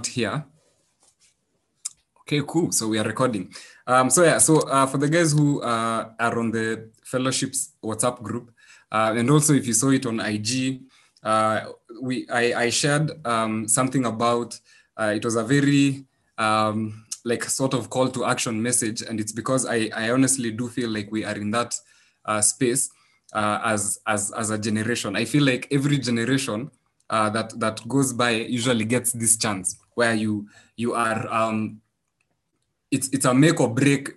here. Okay, cool. So we are recording. Um, so yeah, so uh, for the guys who uh, are on the fellowships WhatsApp group, uh, and also if you saw it on IG, uh, we I, I shared um, something about uh, it was a very um, like sort of call to action message, and it's because I, I honestly do feel like we are in that uh, space as as as a generation. I feel like every generation that that goes by usually gets this chance where you you are um, it's it's a make or break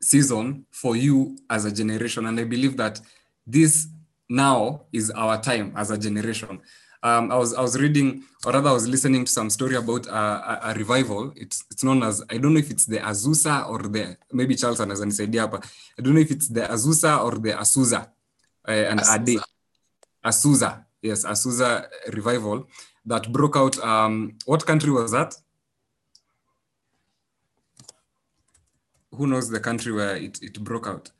season for you as a generation and i believe that this now is our time as a generation um, I was I was reading, or rather, I was listening to some story about uh, a, a, revival. It's it's known as I don't know if it's the Azusa or the maybe Charles ananisaidia but I don't know if it's the Azusa or the Asusa uh, and Ade. Asusa, yes, Asusa revival that broke out. Um, what country was that? who knows the country where it, it broke out?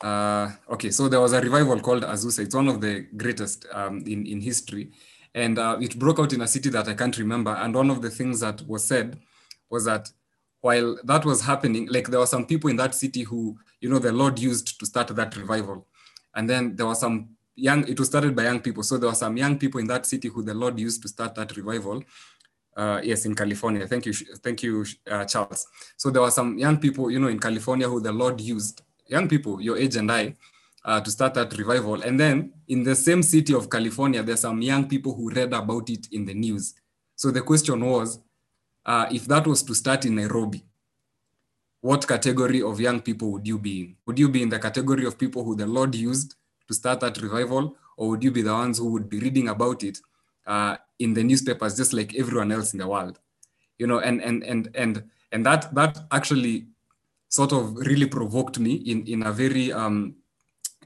Uh, okay, so there was a revival called Azusa. It's one of the greatest um, in, in history. And uh, it broke out in a city that I can't remember. And one of the things that was said was that while that was happening, like there were some people in that city who, you know, the Lord used to start that revival. And then there was some young, it was started by young people. So there were some young people in that city who the Lord used to start that revival. Uh, yes, in California. Thank you, thank you, uh, Charles. So there were some young people, you know, in California who the Lord used, young people, your age and I, uh, to start that revival. And then in the same city of California, there's some young people who read about it in the news. So the question was, uh, if that was to start in Nairobi, what category of young people would you be in? Would you be in the category of people who the Lord used to start that revival, or would you be the ones who would be reading about it uh, in the newspapers just like everyone else in the world? You know and and and and and that that actually sort of really provoked me in in a very um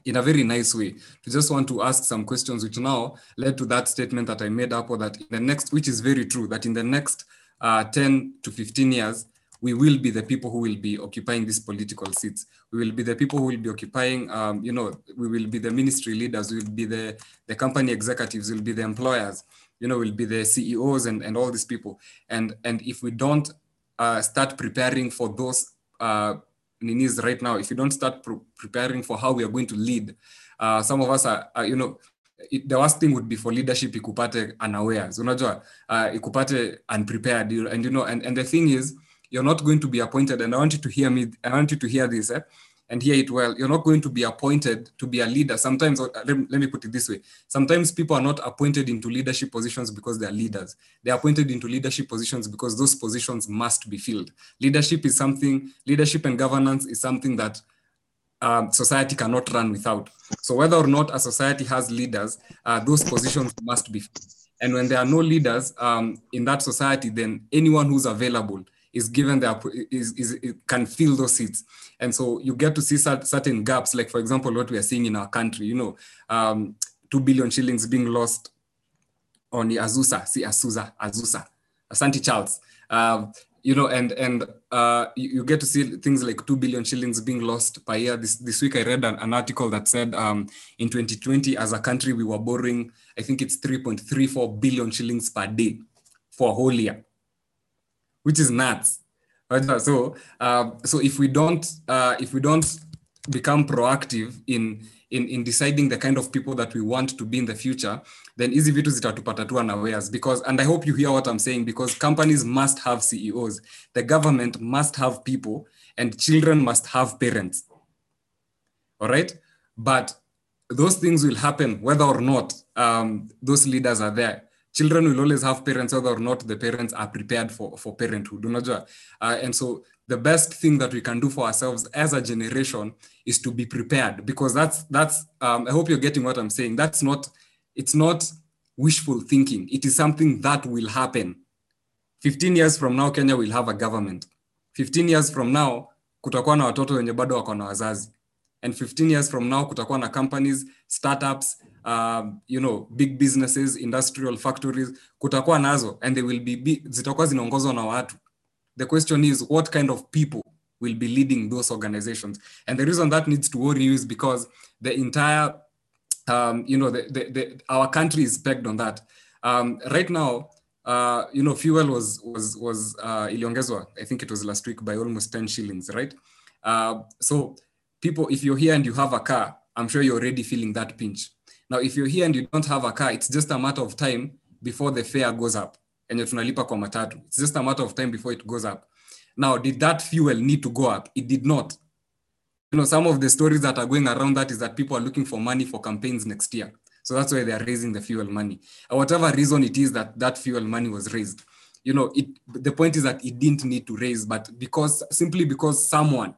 in a very nice way. To just want to ask some questions which now led to that statement that i made up or that in the next which is very true that in the next uh, 10 to 15 years we will be the people who will be occupying these political seats. We will be the people who will be occupying, um, you know, we will be the ministry leaders, we will be the, the company executives, we will be the employers, you know, we'll be the CEOs and, and all these people. And, and if we don't uh, start preparing for those uh, ninis right now, if you don't start pre preparing for how we are going to lead, uh, some of us are, are you know, it, the worst thing would be for leadership ikupate unawares unajua uh, ikupate unprepared and you know and, and the thing is you're not going to be appointed and i want you to hear me i want you to hear this eh? and hear it well. You're not going to be appointed to be a leader. Sometimes let me, let me put it this way. Sometimes people are not appointed into leadership positions because they're leaders. They're appointed into leadership positions because those positions must be filled. Leadership is something leadership and governance is something that um, society cannot run without. So whether or not a society has leaders uh, those positions must be filled. And when there are no leaders um, in that society then anyone who's available is given the is, is, can fill those seats. And so you get to see certain gaps like for example what we are seeing in our country you know um, 2 billion shillings being lost on the azusa see azusa azusa asante charles. Um, you know and and uh, you, you, get to see things like 2 billion shillings being lost per year. This, this week i read an, an article that said um, in 2020 as a country we were borrowing i think it's 3.34 billion shillings per day for a whole year which is nuts. So, uh, so if we don't, uh, if we don't become proactive in, in in deciding the kind of people that we want to be in the future, then easy vitu zitatupata tu unawares. Because, and I hope you hear what I'm saying, because companies must have CEOs, the government must have people, and children must have parents. All right, but those things will happen whether or not um, those leaders are there children will always have parents whether or not the parents are prepared for, for parenthood unajua? Uh, and so the best thing that we can do for ourselves as a generation is to be prepared because that's that's um, i hope you're getting what i'm saying. That's not it's not wishful thinking. It is something that will happen. 15 years from now kenya will have a government. 15 years from now kutakuwa na watoto wenye bado wako na wazazi. And 15 years from now kutakuwa na companies startups um, you know big businesses industrial factories kutakuwa nazo and they will be zitakuwa zinaongozwa na watu the question is what kind of people will be leading those organizations and the reason that needs to worry you is because the entire um, you know the, the, the, our country is pegged on that um, right now uh, you know, fuel was was was uh, iliongezwa. I think it was last week by almost 10 shillings, right? Uh, so people, if you're here and you have a car, I'm sure you're already feeling that pinch. Now, if you're here and you don't have a car, it's just a matter of time before the fare goes up. And tunalipa kwa matatu. It's just a matter of time before it goes up. Now, did that fuel need to go up? It did not. You know, some of the stories that are going around that is that people are looking for money for campaigns next year. So that's why they are raising the fuel money. Or whatever reason it is that that fuel money was raised. You know, it the point is that it didn't need to raise, but because simply because someone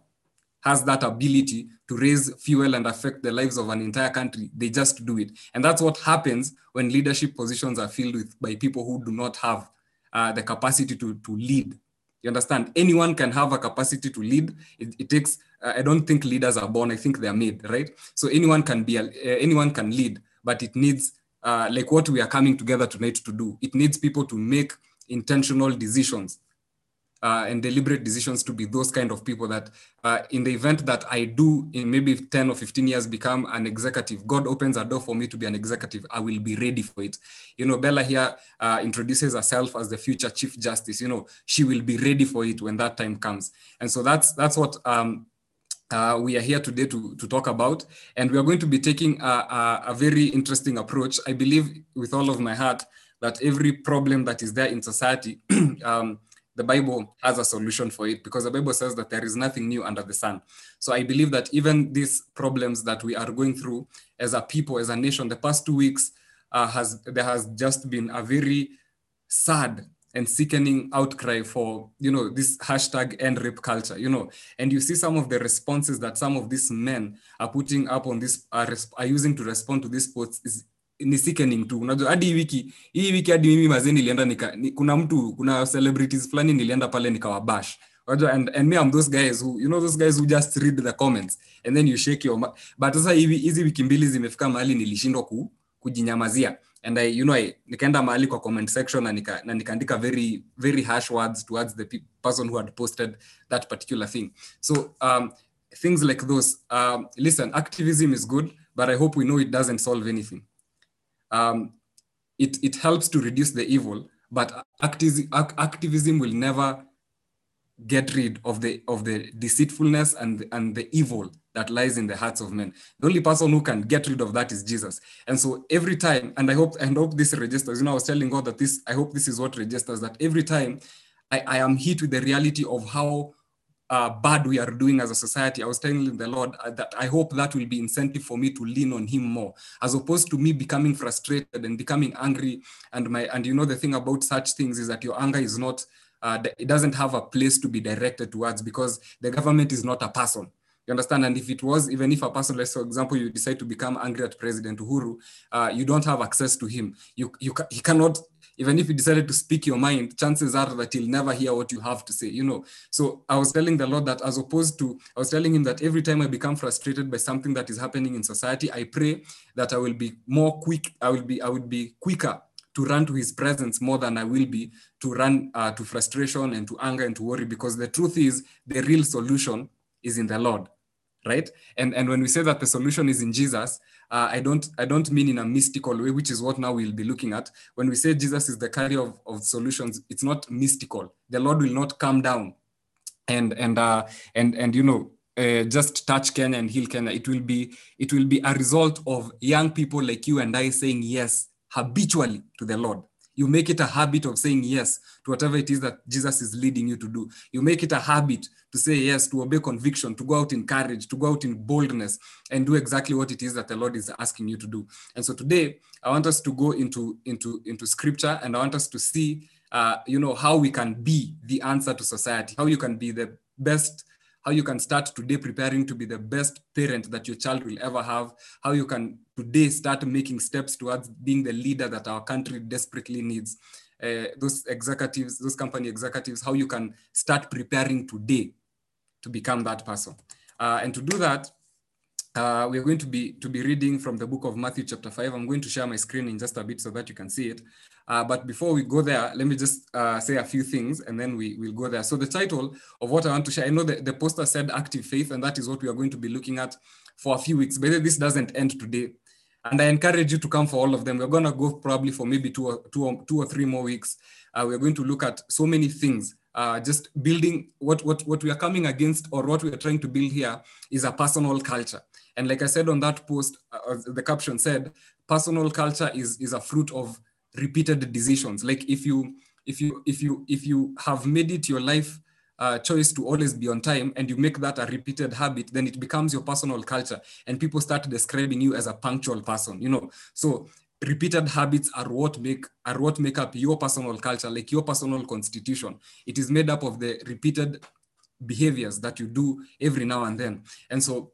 has that ability to raise fuel and affect the lives of an entire country, they just do it. And that's what happens when leadership positions are filled with by people who do not have uh, the capacity to, to lead. You understand? Anyone can have a capacity to lead. It, it takes. Uh, I don't think leaders are born. I think they are made, right? So anyone can be. A, uh, anyone can lead, but it needs uh, like what we are coming together tonight to do. It needs people to make intentional decisions uh, and deliberate decisions to be those kind of people that uh, in the event that I do in maybe 10 or 15 years become an executive, God opens a door for me to be an executive, I will be ready for it. You know, Bella here uh, introduces herself as the future Chief Justice. You know, she will be ready for it when that time comes. And so that's that's what um, uh, we are here today to, to talk about. And we are going to be taking a, a, a very interesting approach. I believe with all of my heart that every problem that is there in society um, the Bible has a solution for it because the Bible says that there is nothing new under the sun. So I believe that even these problems that we are going through as a people, as a nation, the past two weeks uh, has there has just been a very sad and sickening outcry for you know this hashtag end rape culture you know and you see some of the responses that some of these men are putting up on this are, are using to respond to these posts is ni sickening tu unajua hadi wiki hii wiki hadi mimi mazee nilienda nika, ni, kuna mtu kuna celebrities fulani nilienda pale nikawabash. Unajua and, and me I'm those guys who you know those guys who just read the comments and then you shake your but sasa hivi hizi wiki mbili zimefika mahali nilishindwa ku, kujinyamazia. And I, you know, I, nikaenda mahali kwa comment section na nika, na nikaandika very very harsh words towards the person who had posted that particular thing. So um, things like those um, listen activism is good but I hope we know it doesn't solve anything um, it, it helps to reduce the evil, but activism, activism will never get rid of the of the deceitfulness and and the evil that lies in the hearts of men. The only person who can get rid of that is Jesus. And so every time, and I hope and hope this registers. You know, I was telling God that this. I hope this is what registers that every time I, I am hit with the reality of how uh, bad we are doing as a society, I was telling the Lord uh, that I hope that will be incentive for me to lean on Him more, as opposed to me becoming frustrated and becoming angry. And my and you know the thing about such things is that your anger is not, uh, it doesn't have a place to be directed towards because the government is not a person. You understand? And if it was, even if a person, let's for example, you decide to become angry at President Uhuru, uh, you don't have access to him. You, you he cannot even if you decided to speak your mind, chances are that he'll never hear what you have to say, you know. So I was telling the Lord that as opposed to, I was telling him that every time I become frustrated by something that is happening in society, I pray that I will be more quick, I will be, I will be quicker to run to his presence more than I will be to run uh, to frustration and to anger and to worry, because the truth is the real solution is in the Lord right and and when we say that the solution is in jesus uh, i don't i don't mean in a mystical way which is what now we'll be looking at when we say jesus is the carrier of, of solutions it's not mystical the lord will not come down and and uh and and you know uh, just touch Kenya and heal Kenya. It will be it will be a result of young people like you and I saying yes habitually to the Lord. You make it a habit of saying yes to whatever it is that Jesus is leading you to do. You make it a habit to say yes, to obey conviction, to go out in courage, to go out in boldness, and do exactly what it is that the Lord is asking you to do. And so today, I want us to go into into into Scripture, and I want us to see, uh, you know, how we can be the answer to society, how you can be the best how you can start today preparing to be the best parent that your child will ever have, how you can today start making steps towards being the leader that our country desperately needs. Uh, those executives, those company executives, how you can start preparing today to become that person. Uh, and to do that, uh, we're going to be to be reading from the book of Matthew chapter 5. I'm going to share my screen in just a bit so that you can see it. Uh, but before we go there, let me just uh, say a few things and then we will go there. So the title of what I want to share, I know that the poster said active faith, and that is what we are going to be looking at for a few weeks. But this doesn't end today. And I encourage you to come for all of them. We're going to go probably for maybe two or, two or, two or three more weeks. Uh, we're going to look at so many things. Uh, just building what, what, what we are coming against or what we are trying to build here is a personal culture. And like I said on that post, uh, the caption said, personal culture is, is a fruit of repeated decisions. Like if you, if you, if you, if you have made it your life uh, choice to always be on time and you make that a repeated habit, then it becomes your personal culture and people start describing you as a punctual person, you know. So repeated habits are what make are what make up your personal culture, like your personal constitution. It is made up of the repeated behaviors that you do every now and then. And so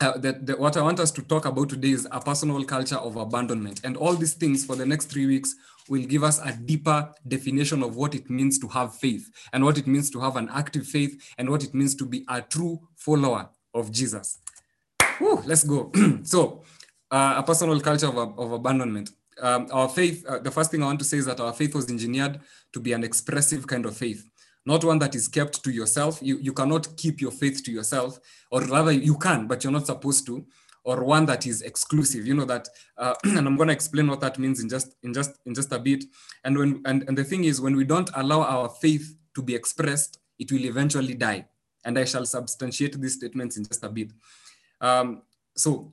uh, that, what I want us to talk about today is a personal culture of abandonment. And all these things for the next three weeks will give us a deeper definition of what it means to have faith and what it means to have an active faith and what it means to be a true follower of Jesus. Whew, let's go. so, uh, a personal culture of, of abandonment. Um, our faith, uh, the first thing I want to say is that our faith was engineered to be an expressive kind of faith, not one that is kept to yourself. You, you cannot keep your faith to yourself, or rather, you can, but you're not supposed to or one that is exclusive. You know that uh, and i'm going to explain what that means in just in just in just a bit. And when and, and the thing is when we don't allow our faith to be expressed it will eventually die. And i shall substantiate these statements in just a bit. Um, so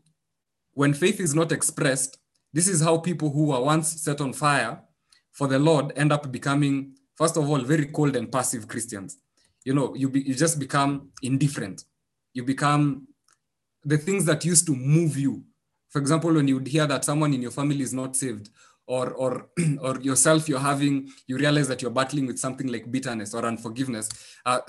when faith is not expressed this is how people who were once set on fire for the lord end up becoming first of all very cold and passive christians you know you, be, you just become indifferent you become the things that used to move you. For example, when you would hear that someone in your family is not saved, or or or yourself you're having, you realize that you're battling with something like bitterness or unforgiveness. Uh,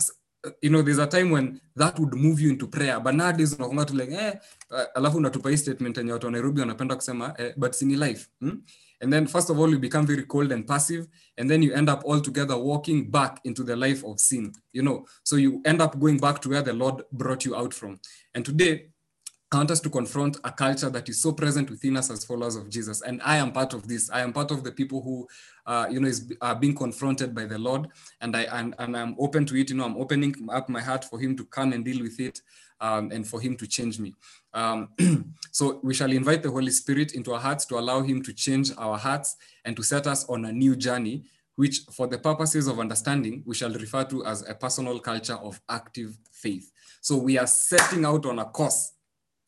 you know, there's a time when that would move you into prayer, but nowadays unakonga tu like eh, uh, alafu unatupa hii statement yenye watu wa Nairobi wanapenda kusema eh, but sini life hmm? And then first of all, you become very cold and passive, and then you end up altogether walking back into the life of sin, you know. So you end up going back to where the Lord brought you out from. And today, I want us to confront a culture that is so present within us as followers of Jesus. And I am part of this. I am part of the people who, uh, you know, is are being confronted by the Lord. And I and, and I'm open to it. You know, I'm opening up my heart for Him to come and deal with it, um, and for Him to change me. Um, so we shall invite the Holy Spirit into our hearts to allow Him to change our hearts and to set us on a new journey, which, for the purposes of understanding, we shall refer to as a personal culture of active faith. So we are setting out on a course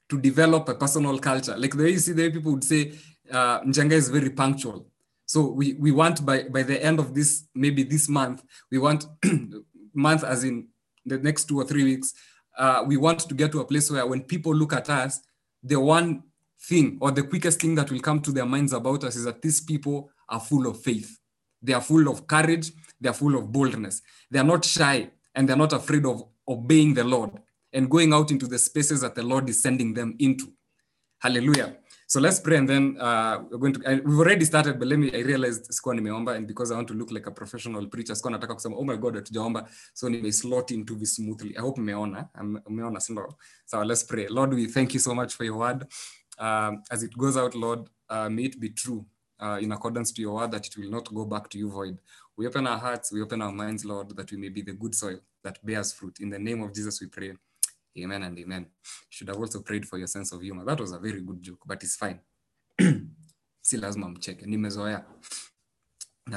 to develop a personal culture. Like the way you see the people would say, uh, Njenga is very punctual. So we, we want by, by the end of this, maybe this month, we want month as in the next two or three weeks, uh, we want to get to a place where when people look at us, the one thing or the quickest thing that will come to their minds about us is that these people are full of faith. They are full of courage. They are full of boldness. They are not shy and they're not afraid of obeying the Lord and going out into the spaces that the Lord is sending them into. Hallelujah. So let's pray and then uh, we're going to, we've already started, but let me, I realized sikuwa nimeomba and because I want to look like a professional preacher, sikuwa nataka kusema, oh my God, hatujaomba. So nime slot into this smoothly. I hope umeona, umeona, sindo? So let's pray. Lord, we thank you so much for your word. Um, as it goes out, Lord, uh, may it be true uh, in accordance to your word that it will not go back to you void. We open our hearts, we open our minds, Lord, that we may be the good soil that bears fruit. In the name of Jesus, we pray. Amen and amen. Should have also prayed for your sense of humor. That was a very good joke, but it's fine. si lazima mcheke, nimezoea.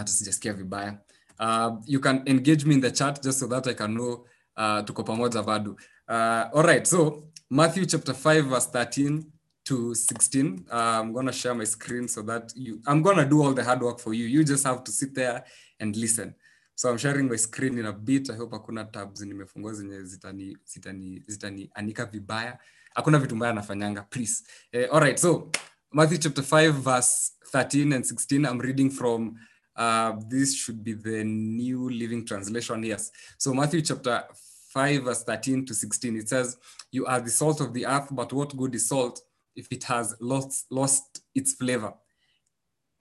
Sijasikia vibaya. Uh, you can engage me in the chat just so that I can know uh, tuko pamoja vadu. Uh, all right, so Matthew chapter 5 verse 13 to 16. Uh, I'm going share my screen so that you, I'm going do all the hard work for you. You just have to sit there and listen. So I'm sharing my screen in a bit. I hope hakuna tabs nimefungua zenye zitani, zitani, zitani anika vibaya. Hakuna vitu mbaya nafanyanga, please. Uh, all right, so Matthew chapter 5 verse 13 and 16. I'm reading from, uh, this should be the New Living Translation, yes. So Matthew chapter 5 verse 13 to 16, it says, you are the salt of the earth, but what good is salt if it has lost, lost its flavor?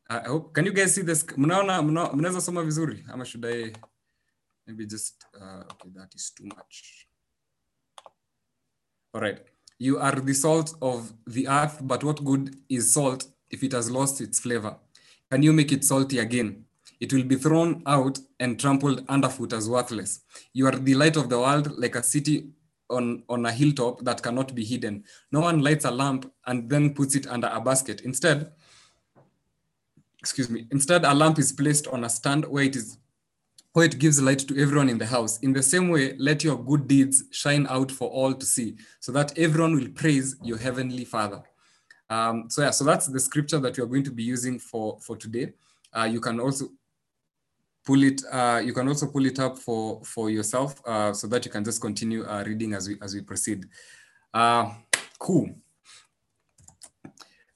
I hope, can you guys see this? Mnaona, mnaweza soma vizuri? Ama should I maybe just, uh, okay, that is too much. All right. You are the salt of the earth, but what good is salt if it has lost its flavor? Can you make it salty again? It will be thrown out and trampled underfoot as worthless. You are the light of the world, like a city on, on a hilltop that cannot be hidden. No one lights a lamp and then puts it under a basket. Instead, excuse me, instead a lamp is placed on a stand where it is where it gives light to everyone in the house. In the same way, let your good deeds shine out for all to see, so that everyone will praise your heavenly Father. Um, so yeah, so that's the scripture that we are going to be using for for today. Uh, you can also pull it. Uh, you can also pull it up for for yourself, uh, so that you can just continue uh, reading as we as we proceed. Uh, cool.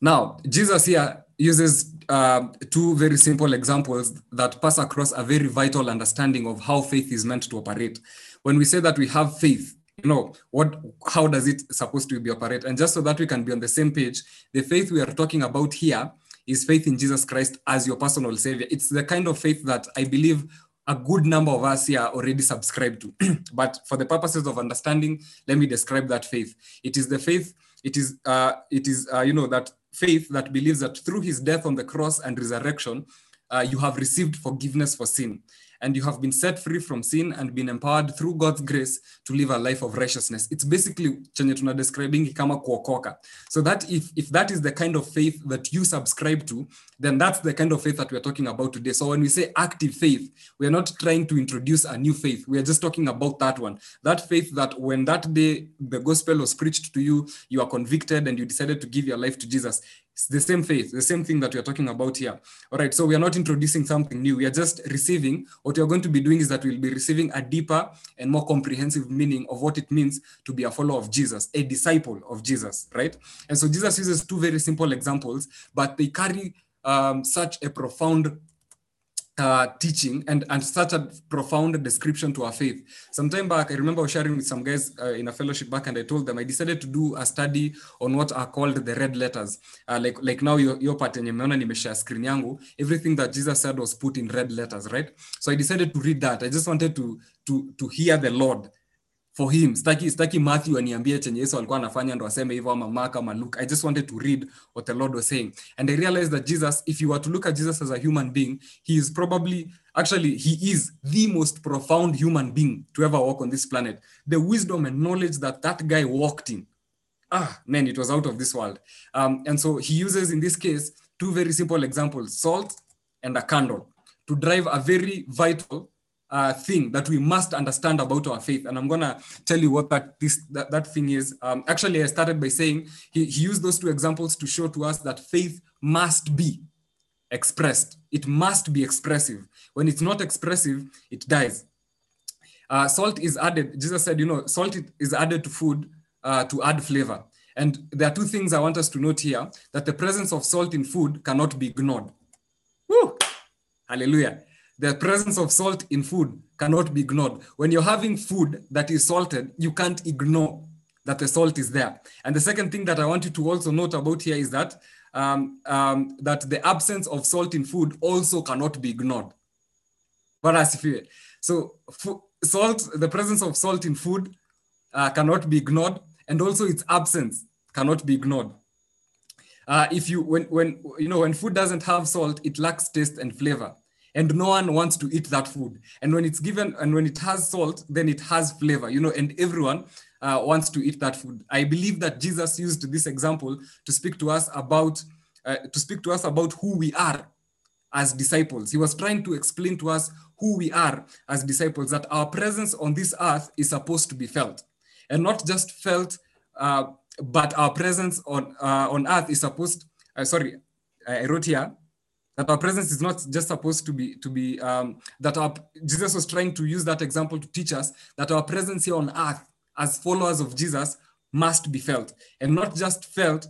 Now, Jesus here uses uh, two very simple examples that pass across a very vital understanding of how faith is meant to operate. When we say that we have faith, you know what how does it supposed to be operate? And just so that we can be on the same page the faith we are talking about here is faith in jesus christ as your personal savior. It's the kind of faith that i believe a good number of us here already subscribe to. But for the purposes of understanding let me describe that faith. It is the faith it is uh, it is uh, you know that faith that believes that through his death on the cross and resurrection uh, you have received forgiveness for sin and you have been set free from sin and been empowered through God's grace to live a life of righteousness. It's basically chenye tuna describing kama kuokoka. So that if, if that is the kind of faith that you subscribe to, then that's the kind of faith that we're talking about today. So when we say active faith, we are not trying to introduce a new faith. We are just talking about that one. That faith that when that day the gospel was preached to you, you are convicted and you decided to give your life to Jesus. It's the same faith, the same thing that we're talking about here. All right, so we are not introducing something new. We are just receiving. What we are going to be doing is that we'll be receiving a deeper and more comprehensive meaning of what it means to be a follower of Jesus, a disciple of Jesus, right? And so Jesus uses two very simple examples, but they carry um, such a profound uh, teaching and, and such a profound description to our faith. Sometime back, I remember sharing with some guys uh, in a fellowship back, and I told them I decided to do a study on what are called the red letters. Uh, like like now your, part yenye meona nimeshare screen yangu, everything that Jesus said was put in red letters, right? So I decided to read that. I just wanted to to to hear the Lord for him. Staki staki matthew aniambie chenye yesu alikuwa anafanya ndo aseme ama mark ama luke. I just wanted to read what the lord was saying. And i realized that jesus if you were to look at jesus as a human being he is probably actually he is the most profound human being to ever walk on this planet. The wisdom and knowledge that that guy walked in. Ah man it was out of this world. Um, and so he uses in this case two very simple examples salt and a candle to drive a very vital uh, thing that we must understand about our faith. And I'm gonna tell you what that this that, that thing is. Um, actually, I started by saying he, he used those two examples to show to us that faith must be expressed. It must be expressive. When it's not expressive, it dies. Uh, salt is added. Jesus said, you know, salt is added to food uh, to add flavor. And there are two things I want us to note here: that the presence of salt in food cannot be ignored. Woo! Hallelujah the presence of salt in food cannot be ignored. When you're having food that is salted, you can't ignore that the salt is there. And the second thing that I want you to also note about here is that um, um, that the absence of salt in food also cannot be ignored. So salt, the presence of salt in food uh, cannot be ignored, and also its absence cannot be ignored. Uh, if you when when you know when food doesn't have salt, it lacks taste and flavor and no one wants to eat that food. And when it's given and when it has salt then it has flavor you know and everyone uh, wants to eat that food. I believe that jesus used this example to speak to us about uh, to speak to us about who we are as disciples. He was trying to explain to us who we are as disciples that our presence on this earth is supposed to be felt. And not just felt uh, but our presence on uh, on earth is supposed uh, sorry i wrote here that our presence is not just supposed to be to be um, that our jesus was trying to use that example to teach us that our presence here on earth as followers of jesus must be felt and not just felt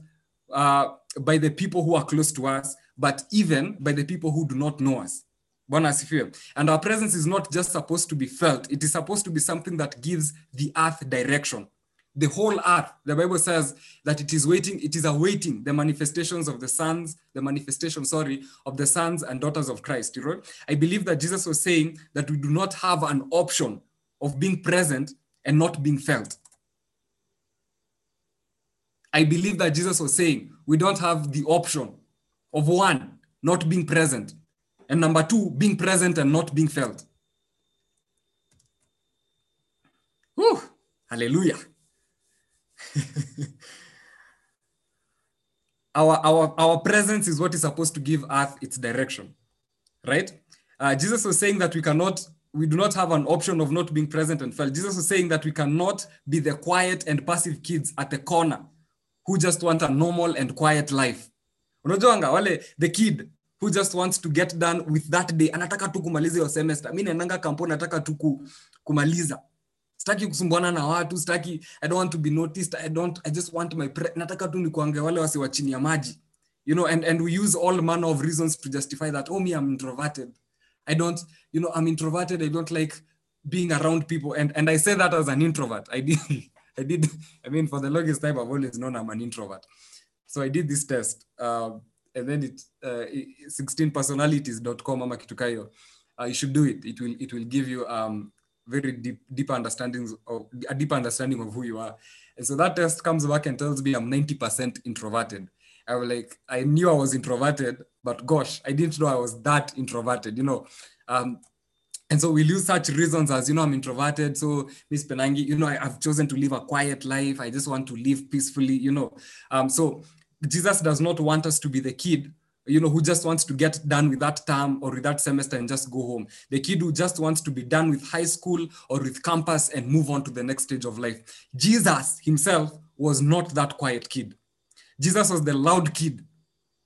uh, by the people who are close to us but even by the people who do not know us. And our presence is not just supposed to be felt. It is supposed to be something that gives the earth direction the whole earth the bible says that it is waiting it is awaiting the manifestations of the sons the manifestation sorry of the sons and daughters of christ you know? I believe that jesus was saying that we do not have an option of being present and not being felt. I believe that jesus was saying we don't have the option of one not being present and number two being present and not being felt. Whew. hallelujah our, our, our presence is what is supposed to give earth its direction right? Uh, jesus was saying that we cannot we do not have an option of not being present and felt. Jesus was saying that we cannot be the quiet and passive kids at the corner who just want a normal and quiet life. Unajuanga wale the kid who just wants to get done with that day anataka tu kumaliza hiyo semester. Mi naendanga kampuni nataka tu ku- kumaliza sitaki kusumbuana na watu sitaki i don't want to be noticed i don't i just want my nataka tu nikuange wale wasi wa chini ya maji. You know and, and we use all manner of reasons to justify that oh me i'm introverted. I don't you know i'm introverted i don't like being around people and and i say that as an introvert. I did i did i mean for the longest time i've always known i'm an introvert. So i did this test um, and then it uh, 16personalities.com ama kitu uh, you should do it. It will it will give you um very deep deep understandings of a deep understanding of who you are. And so that test comes back and tells me i'm 90% introverted. I was like i knew i was introverted but gosh i didn't know i was that introverted you know? Um and so we'll use such reasons as you know i'm introverted so miss penangi you know I, i've chosen to live a quiet life. I just want to live peacefully you know? Um so jesus does not want us to be the kid you know who just wants to get done with that term or with that semester and just go home. The kid who just wants to be done with high school or with campus and move on to the next stage of life. Jesus himself was not that quiet kid. Jesus was the loud kid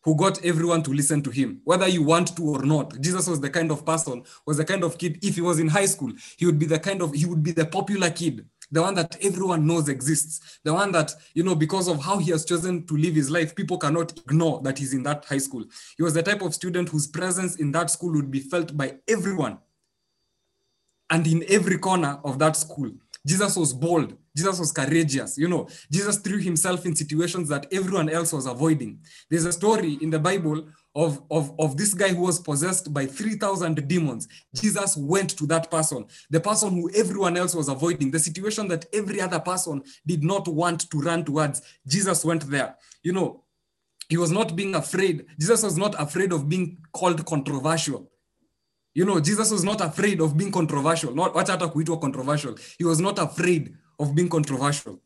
who got everyone to listen to him. Whether you want to or not jesus was the kind of person was the kind of kid if he was in high school he would be the kind of he would be the popular kid the one that everyone knows exists. The one that you know because of how he has chosen to live his life people cannot ignore that he's in that high school. He was the type of student whose presence in that school would be felt by everyone and in every corner of that school. Jesus was bold. Jesus was courageous you know. Jesus threw himself in situations that everyone else was avoiding. There's a story in the bible of, of, of this guy who was possessed by 3000 demons. Jesus went to that person the person who everyone else was avoiding the situation that every other person did not want to run towards. Jesus went there. You know he was not being afraid. Jesus was not afraid of being called controversial. You know jesus was not afraid of being controversial. Not wacha hata kuitwa controversial. He was not afraid of being controversial.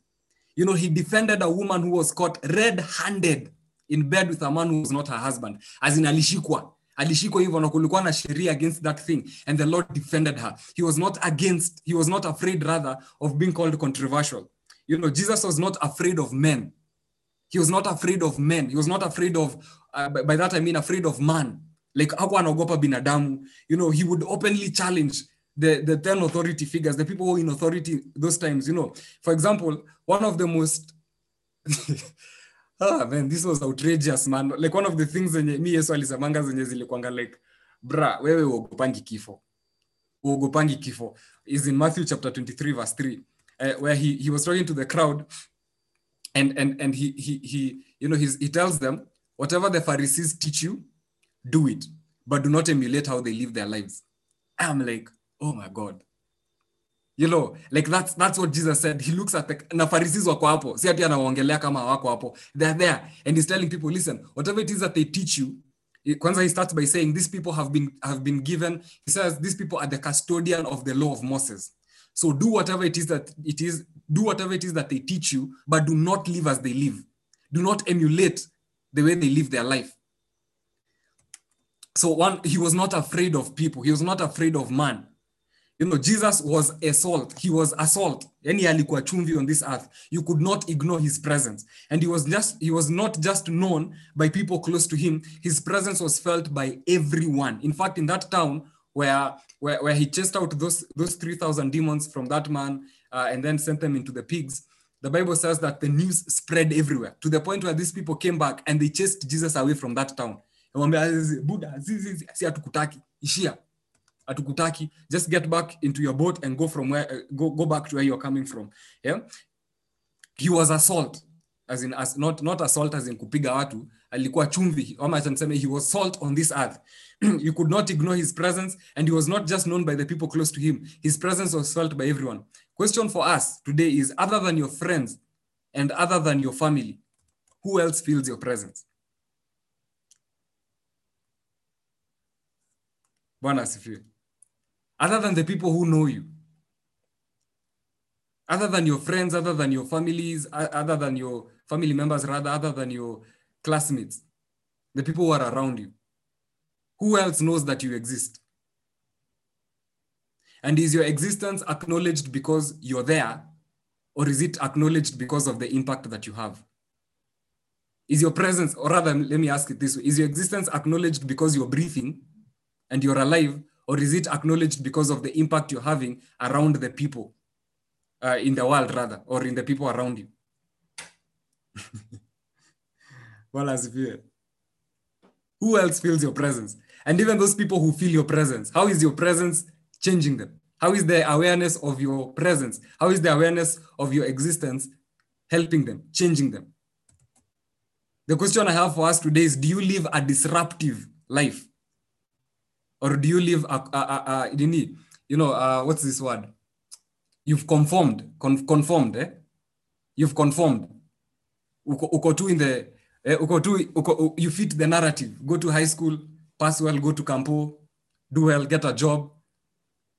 You know he defended a woman who was caught red-handed in bed with a man who was not her husband. As in alishikwa. Alishikwa hivyo na kulikuwa na sheria against that thing and the lord defended her. He was not against he was not afraid rather of being called controversial. You know jesus was not afraid of men. He was not afraid of men. He was not afraid of uh, by, that i mean afraid of man. Like hakuwa anaogopa binadamu. You know he would openly challenge the, the 10 authority figures the people who in authority those times you know. For example one of the most ah man this was outrageous man. Like one of the things zenye mi yesu alisemanga zenye zilikwanga like bra wewe uogopangi kifo. Uogopangi kifo. Is in matthew chapter 23 verse 3 uh, where he, he was talking to the crowd and and and he he he you know he tells them whatever the pharisees teach you do it but do not emulate how they live their lives. I'm like oh my god you know like that's that's what jesus said. He looks at the na pharisees wako hapo. Si ati anawaongelea kama wako hapo. They're there. And he's telling people listen whatever it is that they teach you kwanza he starts by saying these people have been have been given he says these people are the custodian of the law of moses. So do whatever it is that it is do whatever it is that they teach you but do not live as they live. Do not emulate the way they live their life. So one he was not afraid of people. He was not afraid of man you know jesus was a salt. He was a salt. Yani alikuwa chumvi on this earth. You could not ignore his presence. And he was just he was not just known by people close to him. His presence was felt by everyone. In fact in that town where where, where he chased out those those 3000 demons from that man uh, and then sent them into the pigs the bible says that the news spread everywhere to the point where these people came back and they chased jesus away from that town hatukutaki. Just get back into your boat and go from where uh, go, go back to where you're coming from. Yeah? He was assault as in as not not assault as in kupiga watu. Alikuwa chumvi ama he was salt on this earth. You could not ignore his presence and he was not just known by the people close to him. His presence was felt by everyone. Question for us today is other than your friends and other than your family who else feels your presence? Bwana asifiwe other than the people who know you other than your friends, other than your families, other than your family members, rather, other than your classmates, the people who are around you. Who else knows that you exist? And is your existence acknowledged because you're there, or is it acknowledged because of the impact that you have? Is your presence, or rather, let me ask it this way is your existence acknowledged because you're breathing and you're alive, or is it acknowledged because of the impact you're having around the people uh, in the world, rather, or in the people around you? well, as if you, who else feels your presence? And even those people who feel your presence, how is your presence changing them? How is the awareness of your presence? How is the awareness of your existence helping them, changing them? The question I have for us today is Do you live a disruptive life? Or do you live a, a, a, you know, uh, what's this word? You've conformed, con conformed, eh? You've conformed. Uko, uko tu in the, eh, uko tu, uko, you fit the narrative. Go to high school, pass well, go to campo, do well, get a job,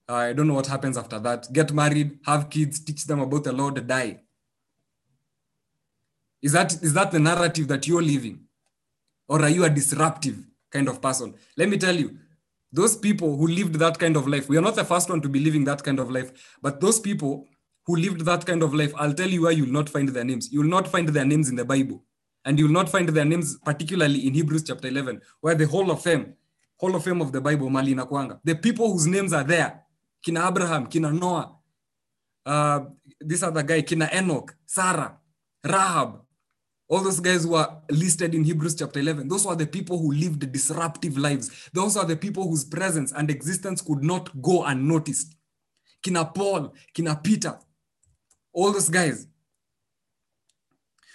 uh, I don't know what happens after that. Get married, have kids, teach them about the Lord, die. Is that, is that the narrative that you're living? Or are you a disruptive kind of person? Let me tell you, those people who lived that kind of life, we are not the first one to be living that kind of life, but those people who lived that kind of life, I'll tell you why you'll not find their names. You'll not find their names in the Bible. And you'll not find their names, particularly in Hebrews chapter 11, where the whole of fame, whole of fame of the Bible, Mali Nakwanga, the people whose names are there, kina Abraham, kina Noah, uh, this other guy, kina Enoch, Sarah, Rahab, all those guys who are listed in Hebrews chapter 11, those were the people who lived disruptive lives. Those are the people whose presence and existence could not go unnoticed. Kina Paul, Kina Peter, all those guys.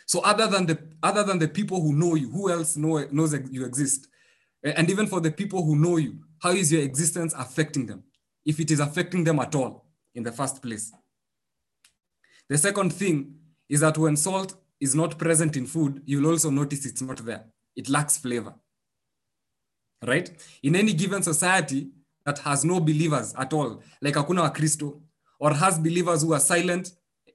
So other than the other than the people who know you, who else know, knows you exist? Eh, and even for the people who know you, how is your existence affecting them? if it is affecting them at all in the first place. The second thing is that when salt is not present in food, you'll also notice it's not there. It lacks flavor. Right? In any given society that has no believers at all, like Akuna wa Kristo, or has believers who are silent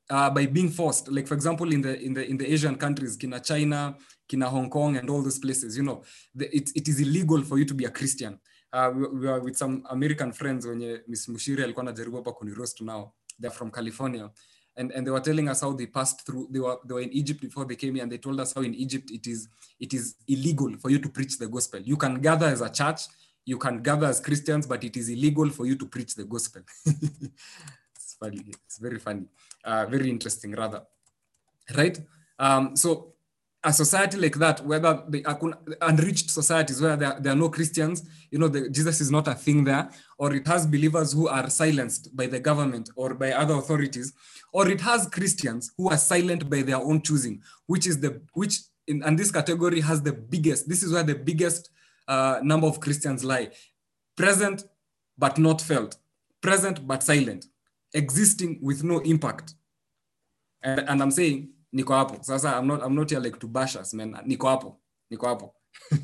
uh, by being forced, like for example, in the in the in the Asian countries, Kina China, Kina Hong Kong, and all those places, you know, the, it, it is illegal for you to be a Christian uh, we, we were with some American friends wenye Miss Mushiri alikuwa anajaribu hapa kuniroast now. They're from California. And, and they were telling us how they passed through they were they were in Egypt before they came here and they told us how in Egypt it is it is illegal for you to preach the gospel. You can gather as a church, you can gather as Christians, but it is illegal for you to preach the gospel. it's funny, it's very funny, uh, very interesting rather. Right? Um, so a society like that, whether the unreached societies where there, there are no Christians, you know, the, Jesus is not a thing there, or it has believers who are silenced by the government or by other authorities, or it has Christians who are silent by their own choosing, which is the which in and this category has the biggest. This is where the biggest uh, number of Christians lie: present but not felt, present but silent, existing with no impact. And, and I'm saying niko hapo. Sasa I'm not, I'm not here like to bash us man. Niko hapo. Niko hapo.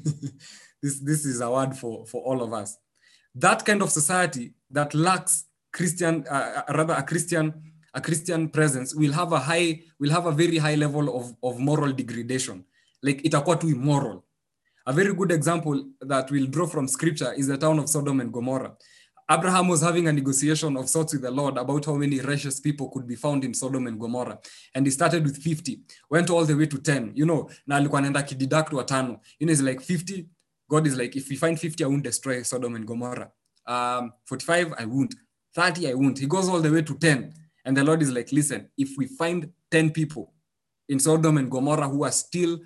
This, this is a word for, for all of us. That kind of society that lacks christian uh, rather a christian a christian presence will have a high will have a very high level of, of moral degradation. Like itakuwa too immoral. A very good example that we'll draw from scripture is the town of sodom and gomorrah Abraham was having a negotiation of sorts with the Lord about how many righteous people could be found in Sodom and Gomorrah. And he started with 50, went all the way to 10. You know, na alikuwa anaenda kideduct watano. You know, it's like 50. God is like, if we find 50, I won't destroy Sodom and Gomorrah. Um, 45, I won't. 30, I won't. He goes all the way to 10. And the Lord is like, listen, if we find 10 people in Sodom and Gomorrah who are still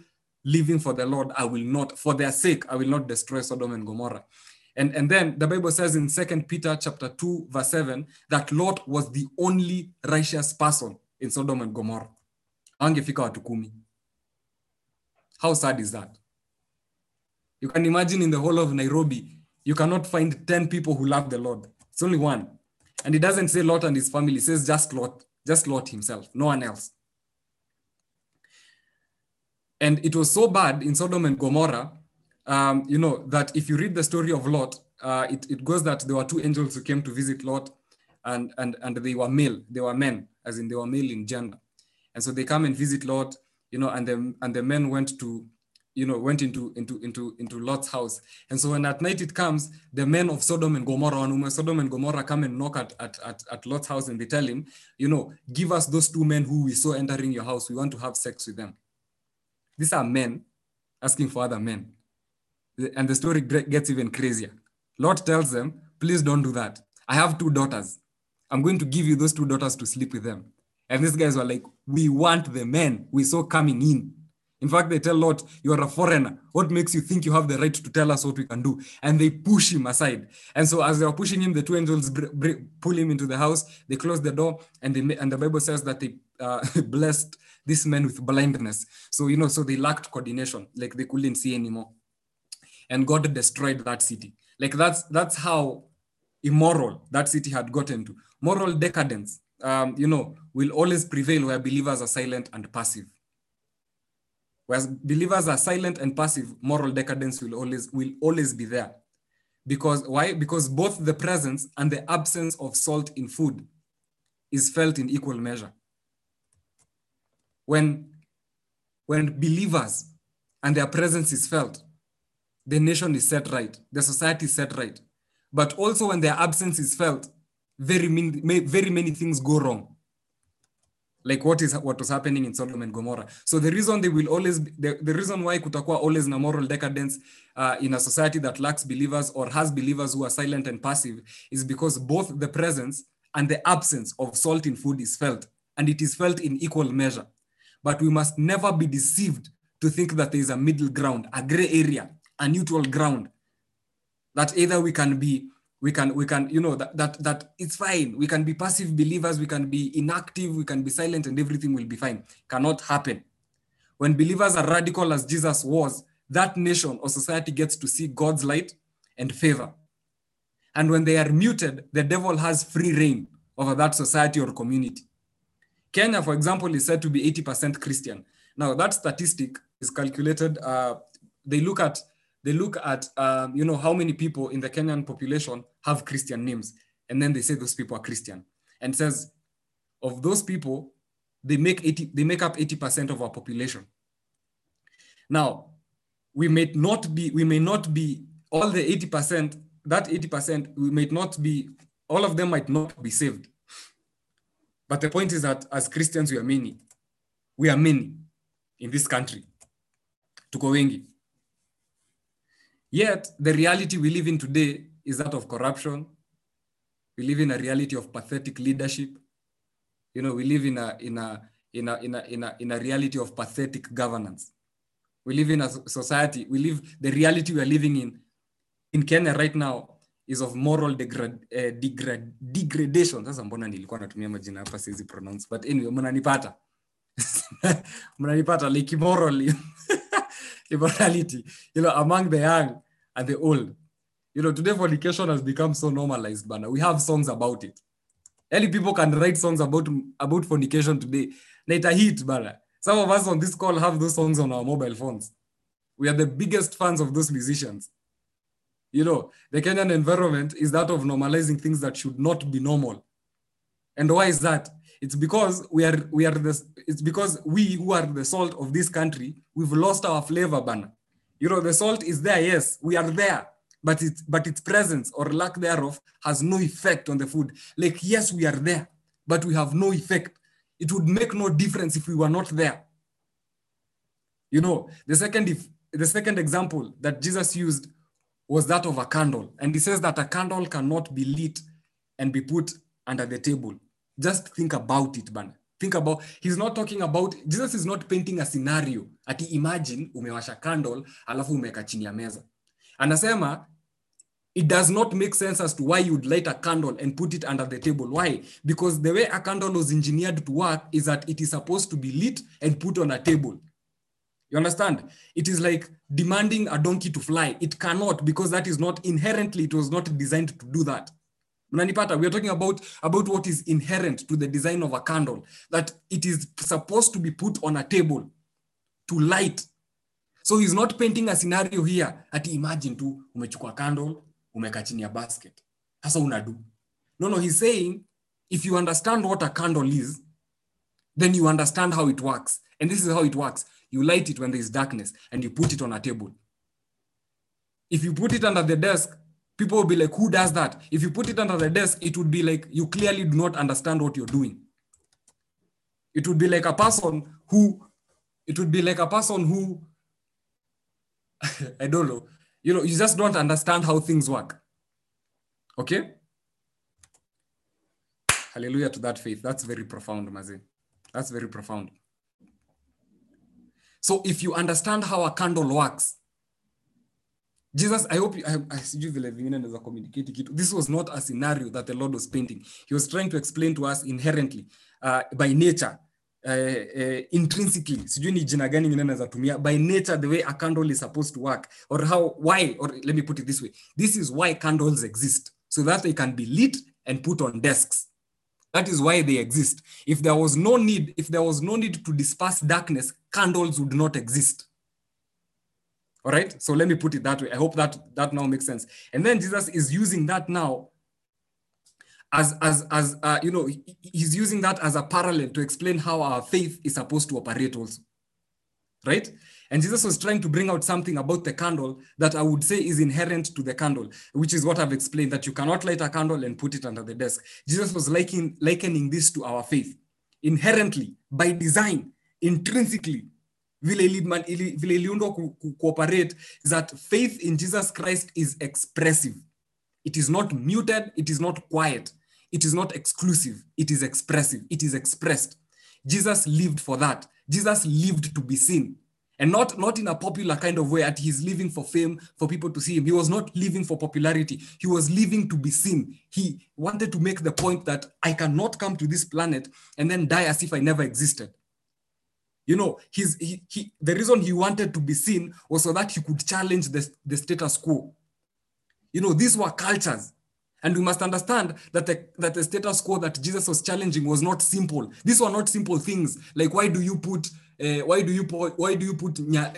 living for the Lord, I will not, for their sake, I will not destroy Sodom and Gomorrah. And, and then the Bible says in Second Peter chapter 2, verse 7, that Lot was the only righteous person in Sodom and Gomorrah. How sad is that? You can imagine in the whole of Nairobi, you cannot find 10 people who love the Lord. It's only one. And it doesn't say Lot and his family, it says just Lot, just Lot himself, no one else. And it was so bad in Sodom and Gomorrah um, you know, that if you read the story of Lot, uh, it, it goes that there were two angels who came to visit Lot and, and, and they were male, they were men. as in they were male in gender. And so they come and visit Lot, you know, and the, and the men went to, you know, went into, into, into, into Lot's house. And so when at night it comes, the men of Sodom and Gomorrah, when Sodom and Gomorrah come and knock at, at, at, at Lot's house and they tell him, you know, give us those two men who we saw entering your house. We want to have sex with them. These are men asking for other men. And the story gets even crazier. Lot tells them, please don't do that. I have two daughters. I'm going to give you those two daughters to sleep with them. And these guys were like, we want the men we saw coming in. In fact, they tell Lot, you're a foreigner. What makes you think you have the right to tell us what we can do? And they push him aside. And so as they are pushing him, the two angels pull him into the house. They close the door and they and the Bible says that they uh, blessed this man with blindness. So, you know, so they lacked coordination, like they couldn't see anymore. And God destroyed that city. Like that's that's how immoral that city had gotten to. Moral decadence, um, you know, will always prevail where believers are silent and passive. Whereas believers are silent and passive, moral decadence will always will always be there. Because why? Because both the presence and the absence of salt in food is felt in equal measure. When, when believers and their presence is felt, the nation is set right, the society is set right. But also when their absence is felt, very many, very many things go wrong. Like what is what was happening in Sodom and Gomorrah. So the reason they will always the, the reason why kutakuwa always na moral decadence uh, in a society that lacks believers or has believers who are silent and passive is because both the presence and the absence of salt in food is felt, and it is felt in equal measure. But we must never be deceived to think that there is a middle ground, a gray area, a neutral ground. That either we can be, we can, we can, you know, that that that it's fine. We can be passive believers, we can be inactive, we can be silent, and everything will be fine. Cannot happen. When believers are radical as Jesus was, that nation or society gets to see God's light and favor. And when they are muted, the devil has free reign over that society or community. Kenya, for example, is said to be 80% Christian. Now, that statistic is calculated. Uh, they look at they look at um, you know how many people in the Kenyan population have Christian names, and then they say those people are Christian, and says of those people, they make 80 they make up 80% of our population. Now, we may not be we may not be all the 80% that 80% we may not be all of them might not be saved but the point is that as Christians, we are many. We are many in this country. Tuko wengi. Yet, the reality we live in today is that of corruption. We live in a reality of pathetic leadership. You know, we live in a, in a, in a, in a, in a, in a reality of pathetic governance. We live in a society, we live, the reality we are living in, in Kenya right now is of moral degrad, uh, degrad, degradation. Sasa mbona nilikuwa natumia majina hapa siwezi pronounce, but anyway, mnanipata mnanipata like immoral immorality, you know, among the young and the old. You know, today fornication has become so normalized, but we have songs about it. Any people can write songs about about fornication today. Let a hit, bana. Some of us on this call have those songs on our mobile phones. We are the biggest fans of those musicians. You know, the Kenyan environment is that of normalizing things that should not be normal. And why is that? It's because we are we are the it's because we who are the salt of this country, we've lost our flavor, banner. You know, the salt is there, yes, we are there, but it's but its presence or lack thereof has no effect on the food. Like, yes, we are there, but we have no effect. It would make no difference if we were not there. You know, the second if the second example that Jesus used was that of a candle. And he says that a candle cannot be lit and be put under the table. Just think about it, man. Think about, he's not talking about, Jesus is not painting a scenario. Ati imagine umewasha candle, alafu umeka chini ya meza. Anasema, it does not make sense as to why you'd light a candle and put it under the table. Why? Because the way a candle was engineered to work is that it is supposed to be lit and put on a table. You understand? It is like demanding a donkey to fly. It cannot because that is not inherently, it was not designed to do that. Mnanipata, we are talking about, about what is inherent to the design of a candle, that it is supposed to be put on a table to light. So he's not painting a scenario here. Ati imagine tu umechukua candle, umeka chini ya basket. Sasa unadu. No, no, he's saying if you understand what a candle is, then you understand how it works. And this is how it works. You light it when there is darkness and you put it on a table. If you put it under the desk, people will be like, who does that? If you put it under the desk, it would be like you clearly do not understand what you're doing. It would be like a person who, it would be like a person who, I don't know, you know, you just don't understand how things work. Okay? Hallelujah to that faith. That's very profound, Mazi. That's very profound. So if you understand how a candle works, Jesus, I hope you, I, I sijui vile vingine naweza communicate kitu. This was not a scenario that the Lord was painting. He was trying to explain to us inherently, uh, by nature, uh, uh, intrinsically. Sijui ni jina gani ingine naweza tumia. By nature, the way a candle is supposed to work, or how, why, or let me put it this way. This is why candles exist, so that they can be lit and put on desks. That is why they exist. If there was no need, if there was no need to disperse darkness, candles would not exist. All right. So let me put it that way. I hope that that now makes sense. And then Jesus is using that now as as as uh, you know he's using that as a parallel to explain how our faith is supposed to operate also. Right? And Jesus was trying to bring out something about the candle that I would say is inherent to the candle, which is what I've explained that you cannot light a candle and put it under the desk. Jesus was liking, likening this to our faith. Inherently, by design, intrinsically, vile ili- ili- vile iliundwa ku- cooperate that faith in Jesus Christ is expressive. It is not muted, it is not quiet, it is not exclusive, it is expressive, it is expressed. Jesus lived for that. Jesus lived to be seen. And not, not in a popular kind of way, that he's living for fame, for people to see him. He was not living for popularity. He was living to be seen. He wanted to make the point that I cannot come to this planet and then die as if I never existed. You know, he's, he, he, the reason he wanted to be seen was so that he could challenge the, the status quo. You know, these were cultures. And we must understand that the, that the status quo that Jesus was challenging was not simple. These were not simple things. Like, why do you put eh, why do you put, why do you put nyanya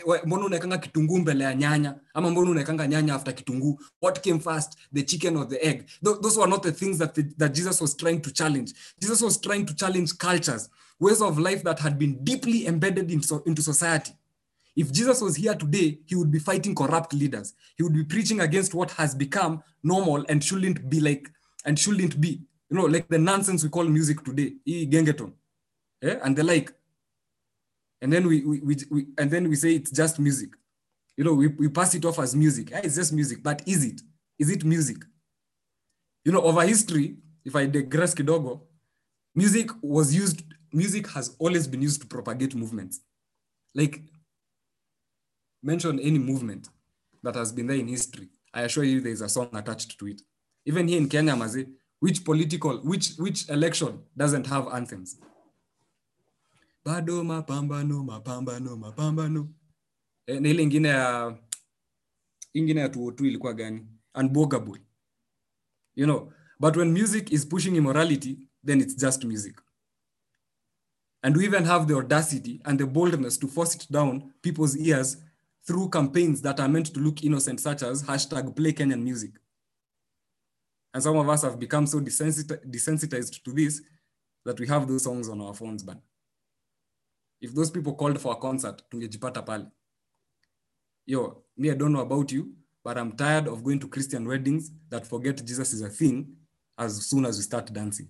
after kitunguu what came first the chicken or the egg Tho- those were not the things that, the, that jesus was trying to challenge jesus was trying to challenge cultures ways of life that had been deeply embedded in so, into society if Jesus was here today, he would be fighting corrupt leaders. He would be preaching against what has become normal and shouldn't be like, and shouldn't be, you know, like the nonsense we call music today, gengetone, yeah, and the like. And then we, we, we, we and then we say it's just music. You know, we, we pass it off as music. Ah, it's just music, but is it? Is it music? You know, over history, if I digress kidogo, music was used, music has always been used to propagate movements. Like mention any movement that has been there in history, I assure you there is a song attached to it. Even here in Kenya, Mazi, which political, which which election doesn't have anthems? Bado mapambano, mapambano, mapambano. Eh, na ile ingine ya ingine ya 202 ilikuwa gani? Unbwogable. You know, but when music is pushing immorality, then it's just music. And we even have the audacity and the boldness to force it down people's ears through campaigns that are meant to look innocent, such as hashtag play Kenyan music. And some of us have become so desensitized to this that we have those songs on our phones. But if those people called for a concert, tungejipata pale. Yo, me, I don't know about you, but I'm tired of going to Christian weddings that forget Jesus is a thing as soon as we start dancing.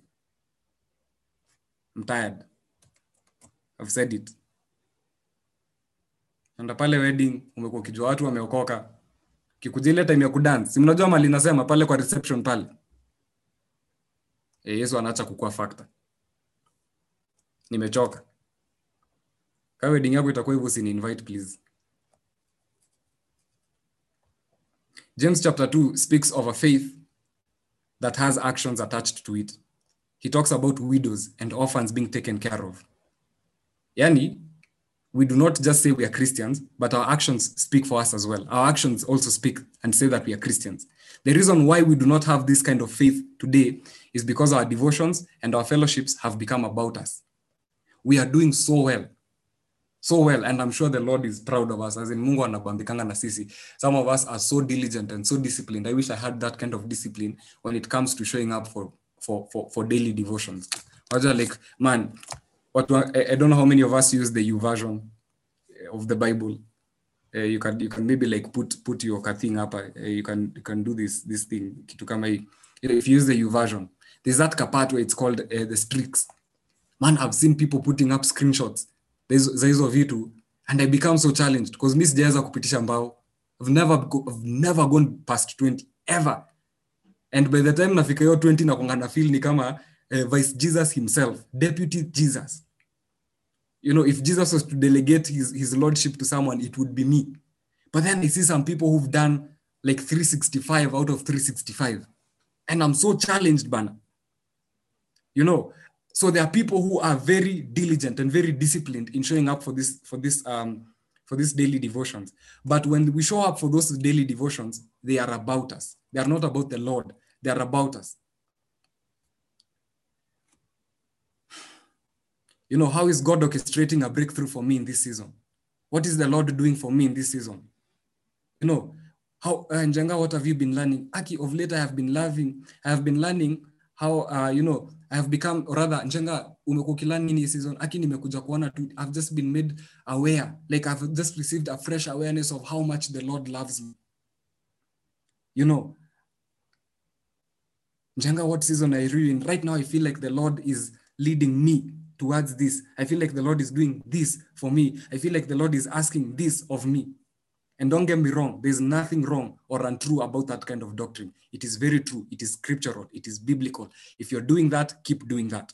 I'm tired. I've said it. Enda pale wedding, umekuwa ukijua watu wameokoka. Kikuja ile time ya kudance, mnajua mali nasema pale kwa reception pale. E, Yesu anaacha kukua factor. Nimechoka. Kama wedding yako itakuwa hivyo usini invite please. James chapter 2 speaks of a faith that has actions attached to it. He talks about widows and orphans being taken care of. Yani, we do not just say we are Christians, but our actions speak for us as well. Our actions also speak and say that we are Christians. The reason why we do not have this kind of faith today is because our devotions and our fellowships have become about us. We are doing so well. So well, and I'm sure the Lord is proud of us. As in Mungu anabambikanga na sisi. Some of us are so diligent and so disciplined. I wish I had that kind of discipline when it comes to showing up for for for, for daily devotions. Like man, what I, I don't know how many of us use the U version of the Bible. Uh, you can you can maybe like put put your thing up. Uh, you can you can do this this thing. If you use the U version, there's that part where it's called uh, the streaks. Man, I've seen people putting up screenshots za hizo vitu and I become so challenged because mi sijaweza kupitisha mbao. I've never I've never gone past 20 ever. And by the time nafika hiyo 20 nakwanga na feel ni kama uh, vice Jesus himself, deputy Jesus. You know, if Jesus was to delegate his, his lordship to someone, it would be me. But then I see some people who've done like 365 out of 365. And I'm so challenged, Bana. You know, so there are people who are very diligent and very disciplined in showing up for this, for this, um, for these daily devotions. But when we show up for those daily devotions, they are about us. They are not about the Lord. They are about us. You know, how is God orchestrating a breakthrough for me in this season? What is the Lord doing for me in this season? You know, how uh, Njenga, what have you been learning? Aki, of late I have been loving, I have been learning how uh, you know, I have become or rather Njenga, umekuwa ukilearn nini season? Aki nimekuja kuona tu, I've just been made aware, like I've just received a fresh awareness of how much the Lord loves me. You know, Njenga, what season are you in? Right now, I feel like the Lord is leading me towards this. I feel like the Lord is doing this for me. I feel like the Lord is asking this of me. And don't get me wrong, there's nothing wrong or untrue about that kind of doctrine. It is very true. It is scriptural. It is biblical. If you're doing that, keep doing that.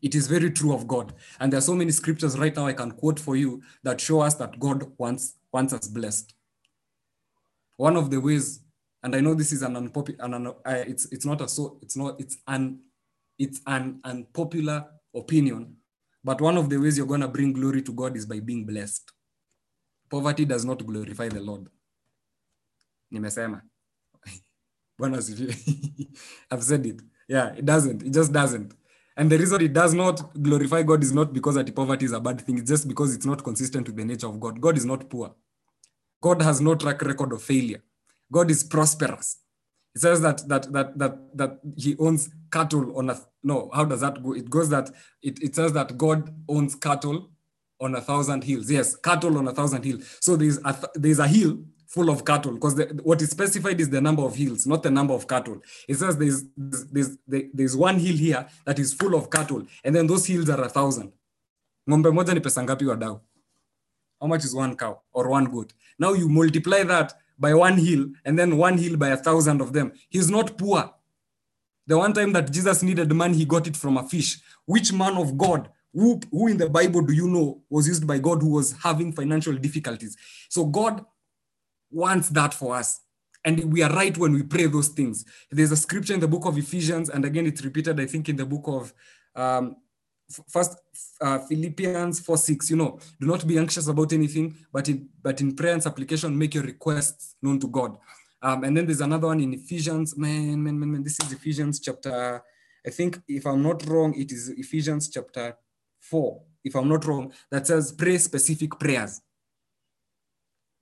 It is very true of God. And there are so many scriptures right now I can quote for you that show us that God wants, wants us blessed. One of the ways, and I know this is an unpopular, an, uh, it's, it's not a so, it's not, it's an it's an unpopular opinion, but one of the ways you're going to bring glory to God is by being blessed. Poverty does not glorify the Lord. Nimesema. I've said it. Yeah, it doesn't. It just doesn't. And the reason it does not glorify God is not because that poverty is a bad thing. It's just because it's not consistent with the nature of God. God is not poor. God has no track record of failure. God is prosperous. It says that that that that that he owns cattle on a no. How does that go? It goes that it, it says that God owns cattle on a thousand hills. Yes, cattle on a thousand hills. So there's a there's a hill full of cattle because what is specified is the number of hills, not the number of cattle. It says there's there's there's one hill here that is full of cattle, and then those hills are a thousand. Ng'ombe moja ni pesa ngapi wadau? How much is one cow or one goat? Now you multiply that by one hill and then one hill by a thousand of them. He's not poor. The one time that Jesus needed money, he got it from a fish. Which man of God, who, who in the Bible do you know was used by God who was having financial difficulties? So God wants that for us. And we are right when we pray those things. There's a scripture in the book of Ephesians, and again, it's repeated, I think, in the book of um, first uh, philippians 4 6 you know do not be anxious about anything but in but in prayer and supplication make your requests known to god. Um, and then there's another one in ephesians man man man man this is ephesians chapter i think if i'm not wrong it is ephesians chapter 4 if i'm not wrong that says pray specific prayers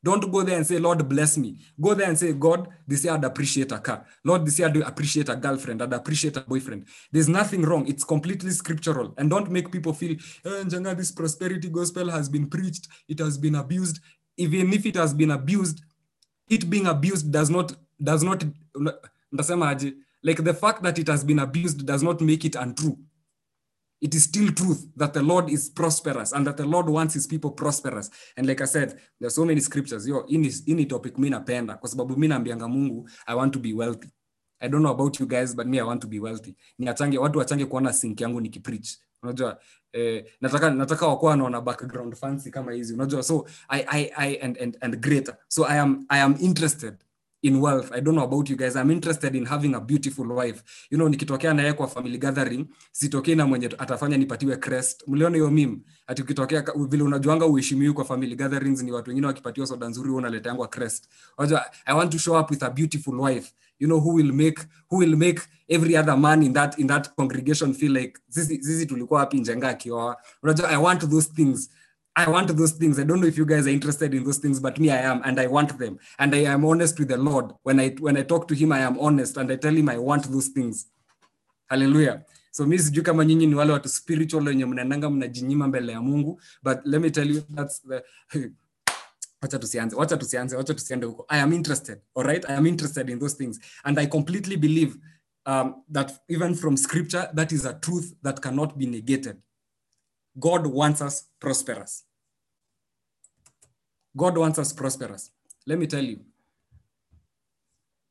don't go there and say, Lord, bless me. Go there and say, God, this year I'd appreciate a car. Lord, this year I'd appreciate a girlfriend. I'd appreciate a boyfriend. There's nothing wrong. It's completely scriptural. And don't make people feel, oh, Njenga, this prosperity gospel has been preached. It has been abused. Even if it has been abused, it being abused does not, does not, like the fact that it has been abused does not make it untrue it is still truth that the Lord is prosperous and that the Lord wants his people prosperous. And like I said, there are so many scriptures. Yo, in this in topic mi napenda kwa sababu mi naambianga Mungu I want to be wealthy. I don't know about you guys but me I want to be wealthy. Ni achange watu wachange kuona sink yangu nikipreach. Unajua eh, nataka nataka wakuwa wanaona background fancy kama hizi. Unajua so I I I and and and greater. So I am I am interested in wealth. I don't know about you guys. I'm interested in having a beautiful wife. You know, nikitokea naye kwa family gathering, sitokei na mwenye atafanya nipatiwe crest. Mliona hiyo mim Ati ukitokea vile unajuanga uheshimiwi kwa family gatherings ni watu wengine wakipatiwa soda nzuri huo unaletangwa crest. wajua I want to show up with a beautiful wife. You know who will make who will make every other man in that in that congregation feel like zizi, zizi tulikuwa wapi Njenga akioa. Unajua, I want those things. I want those things. I don't know if you guys are interested in those things, but me, I am, and I want them. And I am honest with the Lord. When I when I talk to Him, I am honest, and I tell Him I want those things. Hallelujah. so mi sijui kama nyinyi ni wale watu spiritual wenye mnaendanga mnajinyima mbele ya mungu but let me tell you that's the wacha tusianze wacha tusianze wacha tusiende huko i am interested all right i am interested in those things and i completely believe um, that even from scripture that is a truth that cannot be negated god wants us prosperous god wants us prosperous let me tell you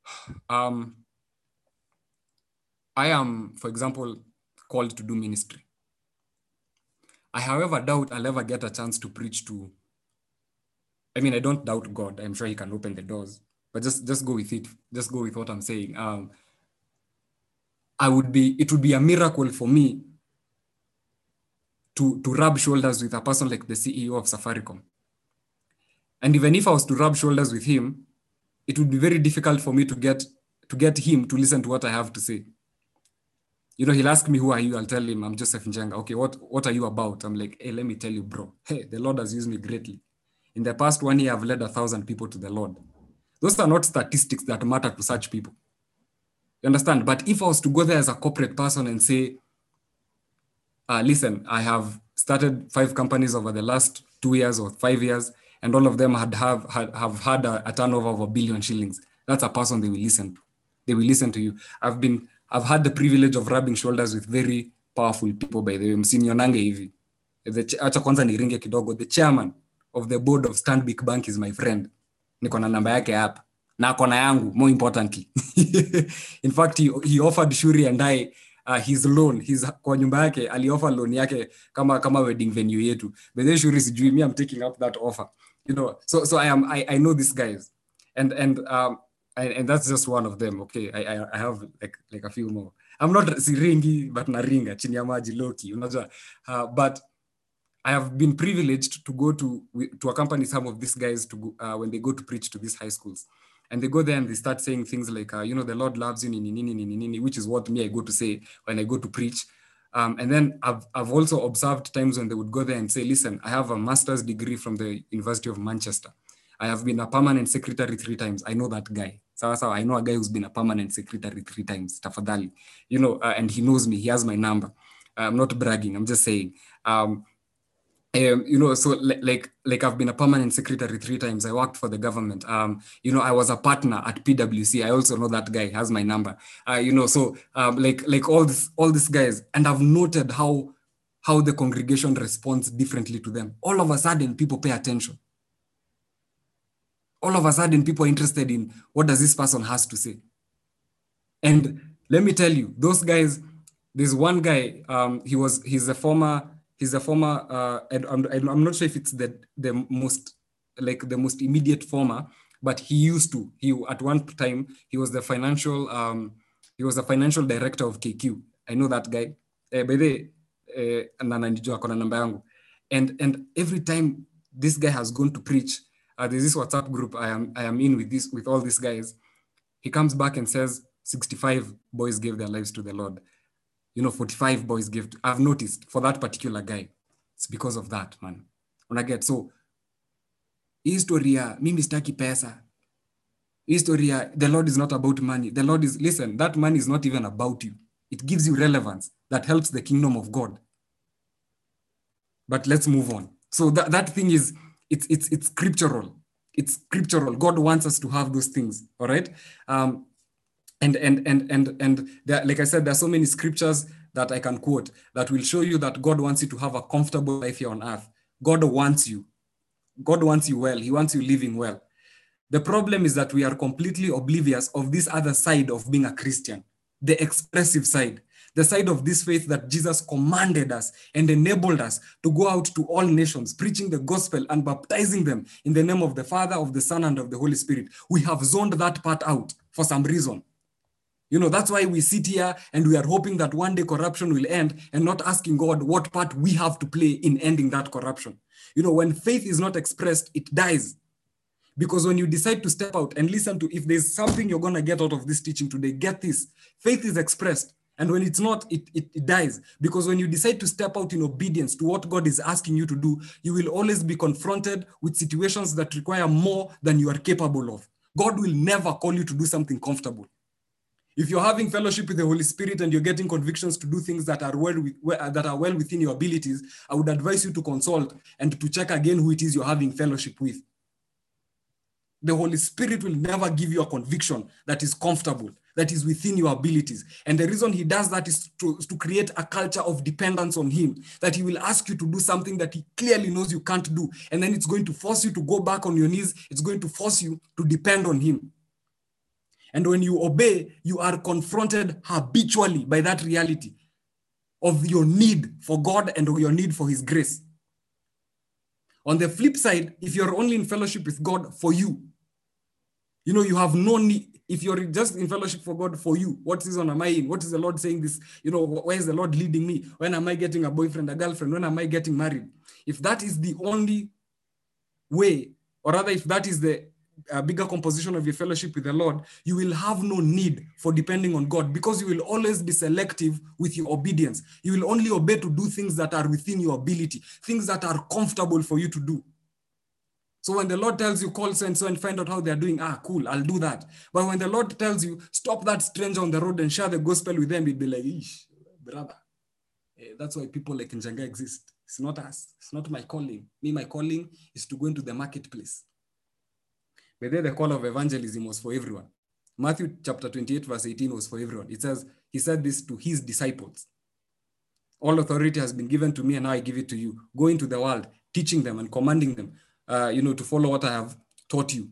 um, i am for example called to do ministry i however doubt i'll ever get a chance to preach to I mean, I don't doubt God. I'm sure He can open the doors, but just just go with it. Just go with what I'm saying. Um, I would be. It would be a miracle for me to to rub shoulders with a person like the CEO of Safaricom. And even if I was to rub shoulders with him, it would be very difficult for me to get to get him to listen to what I have to say. You know, he'll ask me, "Who are you?" I'll tell him, "I'm Joseph Njenga." Okay, what what are you about? I'm like, "Hey, let me tell you, bro. Hey, the Lord has used me greatly." in the past one year, I've led a thousand people to the Lord. Those are not statistics that matter to such people. You understand? But if I was to go there as a corporate person and say, uh, listen, I have started five companies over the last two years or five years, and all of them had have had, have had a, a turnover of a billion shillings. That's a person they will listen to. They will listen to you. I've been I've had the privilege of rubbing shoulders with very powerful people by the way. Msinionange hivi. Acha kwanza niringe kidogo. The chairman of the board of Stanbic Bank is my friend. Niko na namba yake hapa. Na na yangu, more importantly. In fact, he, he offered Shuri and I uh, his loan his kwa nyumba yake aliofa loan yake kama kama wedding venue yetu. But then Shuri sijui me I'm taking up that offer. You know, so so I am I, I know these guys. And and um and, and that's just one of them. Okay, I I, I have like like a few more. I'm not siringi but naringa chini ya maji loki. Unajua, uh, but I have been privileged to go to to accompany some of these guys to uh, when they go to preach to these high schools, and they go there and they start saying things like, uh, you know, the Lord loves you, nini, nini, nini, nini, which is what me I go to say when I go to preach. Um, and then I've I've also observed times when they would go there and say, listen, I have a master's degree from the University of Manchester. I have been a permanent secretary three times. I know that guy. Sawa sawa. I know a guy who's been a permanent secretary three times. Tafadhali. You know, uh, and he knows me. He has my number. I'm not bragging. I'm just saying. Um, um, you know, so li- like like I've been a permanent secretary three times. I worked for the government. Um, you know, I was a partner at PwC. I also know that guy has my number. Uh, you know, so um, like like all this all these guys, and I've noted how how the congregation responds differently to them. All of a sudden, people pay attention. All of a sudden, people are interested in what does this person has to say. And let me tell you, those guys. There's one guy. Um, he was he's a former he's a former uh, and I'm, I'm not sure if it's the the most like the most immediate former but he used to he at one time he was the financial um he was the financial director of KQ I know that guy. Uh, by the namba yangu. And and every time this guy has gone to preach uh, there's this WhatsApp group I am I am in with this with all these guys. He comes back and says 65 boys gave their lives to the Lord you know 45 boys give i've noticed for that particular guy it's because of that man. Unaget so historia mimi sitaki pesa. Historia the lord is not about money. The lord is listen that money is not even about you. It gives you relevance that helps the kingdom of god. But let's move on. So that, that thing is it's it's it's scriptural. It's scriptural. God wants us to have those things all right? Um and and and and and there, like I said, there are so many scriptures that I can quote that will show you that God wants you to have a comfortable life here on earth. God wants you. God wants you well. He wants you living well. The problem is that we are completely oblivious of this other side of being a Christian, the expressive side, the side of this faith that Jesus commanded us and enabled us to go out to all nations, preaching the gospel and baptizing them in the name of the Father, of the Son, and of the Holy Spirit. We have zoned that part out for some reason. You know, that's why we sit here and we are hoping that one day corruption will end and not asking God what part we have to play in ending that corruption. You know, when faith is not expressed, it dies. Because when you decide to step out and listen to, if there's something you're going to get out of this teaching today, get this. Faith is expressed. And when it's not, it, it, it dies. Because when you decide to step out in obedience to what God is asking you to do, you will always be confronted with situations that require more than you are capable of. God will never call you to do something comfortable. If you're having fellowship with the Holy Spirit and you're getting convictions to do things that are well with, that are well within your abilities, I would advise you to consult and to check again who it is you're having fellowship with. The Holy Spirit will never give you a conviction that is comfortable, that is within your abilities. And the reason he does that is to, to create a culture of dependence on him, that he will ask you to do something that he clearly knows you can't do. And then it's going to force you to go back on your knees. It's going to force you to depend on him. And when you obey, you are confronted habitually by that reality of your need for God and your need for His grace. On the flip side, if you're only in fellowship with God for you, you know, you have no need. If you're just in fellowship for God for you, what season am I in? What is the Lord saying this? You know, where is the Lord leading me? When am I getting a boyfriend, a girlfriend? When am I getting married? If that is the only way, or rather, if that is the a bigger composition of your fellowship with the Lord, you will have no need for depending on God because you will always be selective with your obedience. You will only obey to do things that are within your ability, things that are comfortable for you to do. So when the Lord tells you, call so and so and find out how they're doing, ah, cool, I'll do that. But when the Lord tells you, stop that stranger on the road and share the gospel with them, you'd be like, Eesh, brother. Eh, that's why people like Njenga exist. It's not us. It's not my calling. Me, my calling is to go into the marketplace but then the call of evangelism was for everyone. Matthew chapter 28, verse 18 was for everyone. It says, He said this to his disciples. All authority has been given to me, and now I give it to you. Go into the world, teaching them and commanding them, uh, you know, to follow what I have taught you,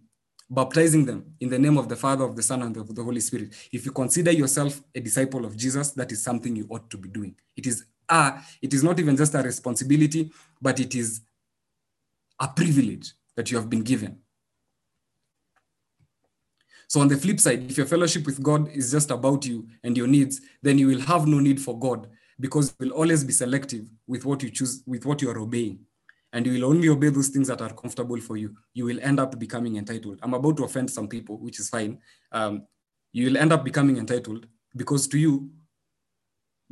baptizing them in the name of the Father, of the Son, and of the Holy Spirit. If you consider yourself a disciple of Jesus, that is something you ought to be doing. It is uh, it is not even just a responsibility, but it is a privilege that you have been given. So on the flip side, if your fellowship with God is just about you and your needs, then you will have no need for God because you will always be selective with what you choose, with what you are obeying. And you will only obey those things that are comfortable for you. You will end up becoming entitled. I'm about to offend some people, which is fine. Um, you will end up becoming entitled because to you,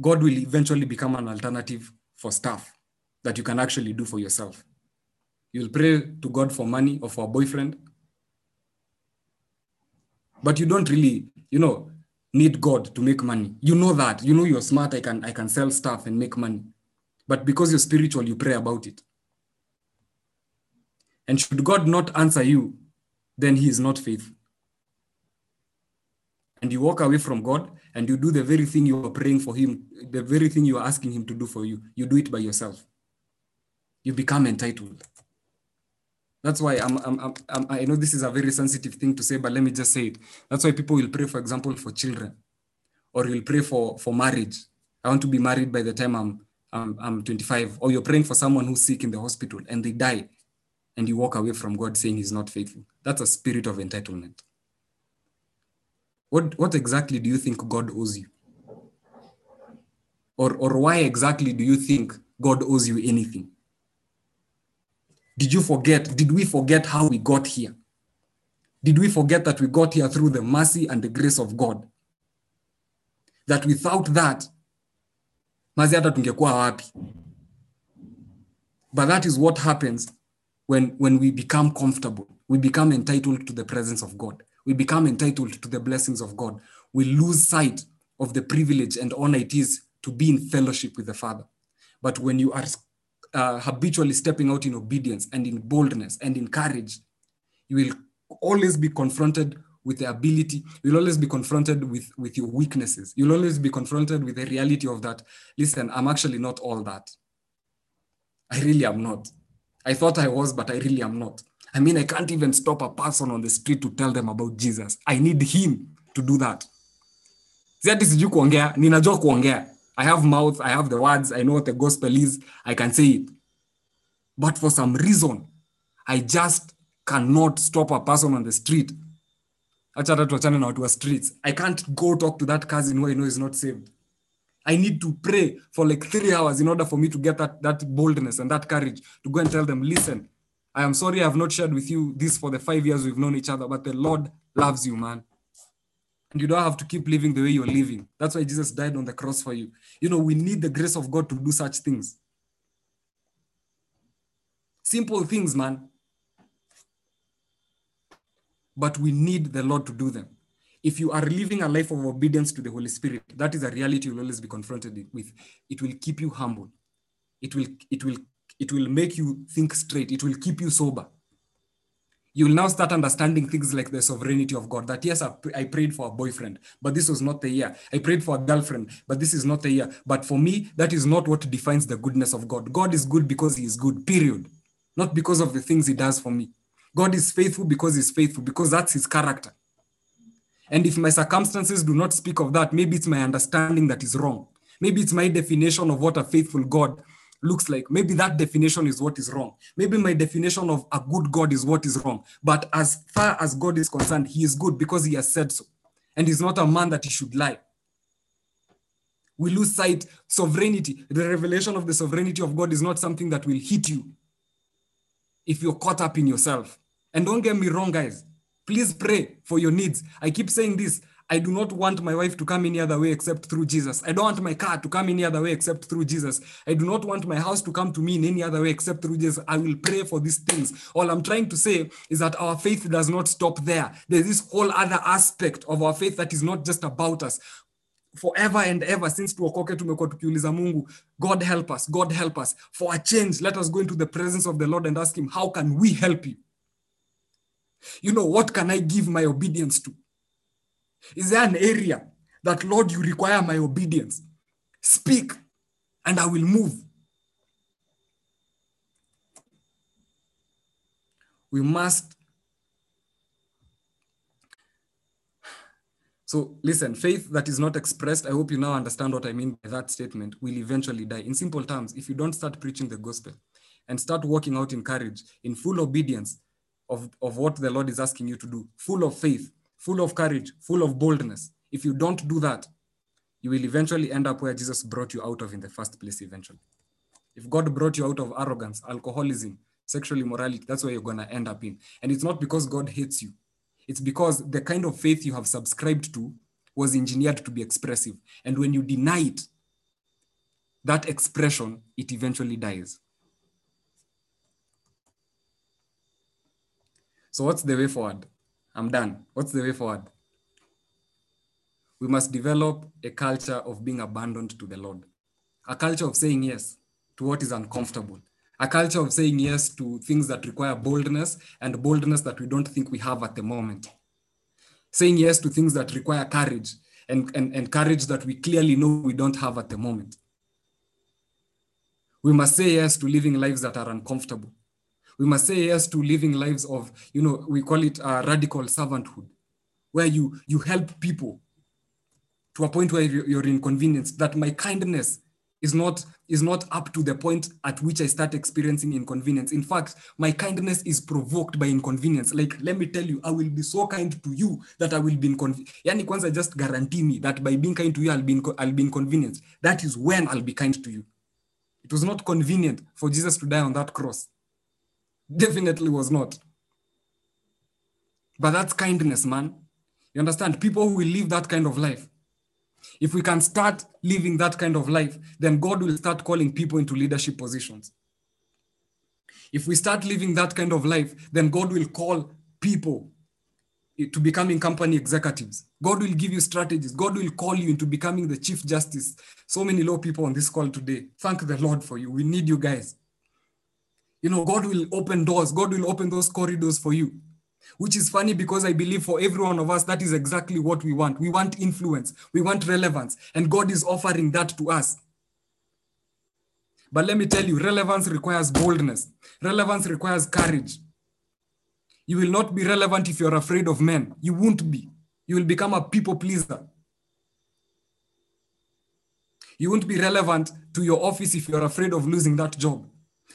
God will eventually become an alternative for stuff that you can actually do for yourself. You'll pray to God for money or for a boyfriend, but you don't really you know need god to make money. You know that. You know you're smart. I can i can sell stuff and make money. But because you're spiritual you pray about it. And should god not answer you then he is not faithful and you walk away from god and you do the very thing you are praying for him the very thing you are asking him to do for you. You do it by yourself. You become entitled that's why I'm, I'm, I'm, i know this is a very sensitive thing to say, but let me just say it. That's why people will pray, for example, for children, or you'll pray for, for marriage. I want to be married by the time I'm, I'm, I'm 25. Or you're praying for someone who's sick in the hospital and they die, and you walk away from God saying he's not faithful. That's a spirit of entitlement. What, what exactly do you think God owes you? Or, or why exactly do you think God owes you anything? Did you forget? Did we forget how we got here? Did we forget that we got here through the mercy and the grace of God? That without that? But that is what happens when, when we become comfortable. We become entitled to the presence of God. We become entitled to the blessings of God. We lose sight of the privilege and honor it is to be in fellowship with the Father. But when you are uh, habitually stepping out in obedience and in boldness and in courage, you will always be confronted with the ability, you'll always be confronted with, with your weaknesses. You'll always be confronted with the reality of that. Listen, I'm actually not all that. I really am not. I thought I was, but I really am not. I mean, I can't even stop a person on the street to tell them about Jesus. I need him to do that. Siati sijui kuongea, ninajua kuongea. I have mouth, I have the words, I know what the gospel is, I can say it. But for some reason, I just cannot stop a person on the street. Acha hata tuachane na watu wa streets. I can't go talk to that cousin who I know is not saved. I need to pray for like three hours in order for me to get that, that boldness and that courage to go and tell them, listen, I am sorry I have not shared with you this for the five years we've known each other, but the Lord loves you, man. You don't have to keep living the way you're living. That's why Jesus died on the cross for you. You know, we need the grace of God to do such things. Simple things, man. But we need the Lord to do them. If you are living a life of obedience to the Holy Spirit, that is a reality you'll always be confronted with. It will keep you humble. It will, it will, it will make you think straight. It will keep you sober. You'll now start understanding things like the sovereignty of God. That yes, I, I prayed for a boyfriend, but this was not the year. I prayed for a girlfriend, but this is not the year. But for me, that is not what defines the goodness of God. God is good because He is good, period. Not because of the things He does for me. God is faithful because He's faithful, because that's His character. And if my circumstances do not speak of that, maybe it's my understanding that is wrong. Maybe it's my definition of what a faithful God looks like. Maybe that definition is what is wrong. Maybe my definition of a good God is what is wrong. But as far as God is concerned, He is good because He has said so. And He's not a man that He should lie. We lose sight sovereignty. The revelation of the sovereignty of God is not something that will hit you if you're caught up in yourself. And don't get me wrong, guys. Please pray for your needs. I keep saying this. I do not want my wife to come any other way except through Jesus. I don't want my car to come any other way except through Jesus. I do not want my house to come to me in any other way except through Jesus. I will pray for these things. All I'm trying to say is that our faith does not stop there. There's this whole other aspect of our faith that is not just about us. Forever and ever since tuokoke tumekuwa tukiuliza Mungu, God help us, God help us. For a change, let us go into the presence of the Lord and ask him, how can we help you? You know, what can I give my obedience to? Is there an area that, Lord, you require my obedience? Speak, and I will move. We must. So, listen, faith that is not expressed, I hope you now understand what I mean by that statement, will eventually die. In simple terms, if you don't start preaching the gospel and start walking out in courage, in full obedience of, of what the Lord is asking you to do, full of faith, full of courage, full of boldness. If you don't do that, you will eventually end up where Jesus brought you out of in the first place, eventually. If God brought you out of arrogance, alcoholism, sexual immorality, that's where you're going to end up in. And it's not because God hates you, it's because the kind of faith you have subscribed to was engineered to be expressive. And when you deny it, that expression, it eventually dies. So, what's the way forward? I'm done. What's the way forward? We must develop a culture of being abandoned to the Lord, a culture of saying yes to what is uncomfortable, a culture of saying yes to things that require boldness and boldness that we don't think we have at the moment, saying yes to things that require courage and, and, and courage that we clearly know we don't have at the moment. We must say yes to living lives that are uncomfortable we must say yes to living lives of you know we call it uh, radical servanthood where you you help people to a point where you're inconvenienced that my kindness is not is not up to the point at which i start experiencing inconvenience. In fact my kindness is provoked by inconvenience. Like let me tell you i will be so kind to you that i will be inconvenienced yani kwanza just guarantee me that by being kind to you i'll be i'll be inconvenienced. That is when i'll be kind to you. It was not convenient for jesus to die on that cross Definitely was not. But that's kindness, man. You understand? People who will live that kind of life. If we can start living that kind of life, then God will start calling people into leadership positions. If we start living that kind of life, then God will call people to becoming company executives. God will give you strategies. God will call you into becoming the chief justice. So many low people on this call today. Thank the Lord for you. We need you guys you know, God will open doors. God will open those corridors for you. Which is funny because I believe for every one of us, that is exactly what we want. We want influence, we want relevance, and God is offering that to us. But let me tell you, relevance requires boldness, relevance requires courage. You will not be relevant if you're afraid of men. You won't be. You will become a people pleaser. You won't be relevant to your office if you're afraid of losing that job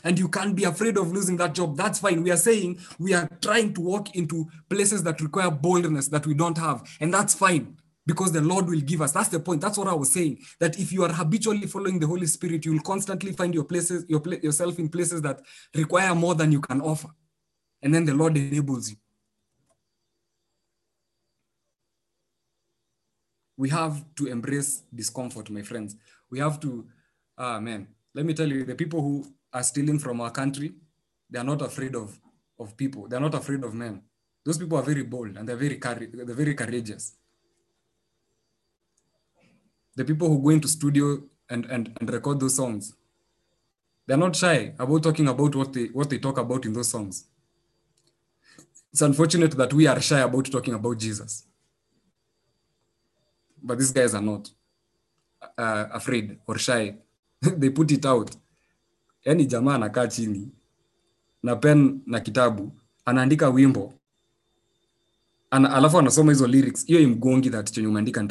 and you can't be afraid of losing that job. That's fine. We are saying we are trying to walk into places that require boldness that we don't have, and that's fine because the Lord will give us. That's the point. That's what I was saying. That if you are habitually following the Holy Spirit, you will constantly find your places, your yourself in places that require more than you can offer, and then the Lord enables you. We have to embrace discomfort, my friends. We have to, ah man, let me tell you, the people who are stealing from our country, they are not afraid of, of people. They're not afraid of men. Those people are very bold and they're very, they're very courageous. the people who go into studio and, and, and record those songs, they're not shy about talking about what they what they talk about in those songs. It's unfortunate that we are shy about talking about Jesus. But these guys are not uh, afraid or shy. they put it out. Yaani jamaa anakaa chini na pen na kitabu anaandika wimbo. Ana, alafu anasoma hizo lyrics. Hiyo imgongi that chenye umeandika ni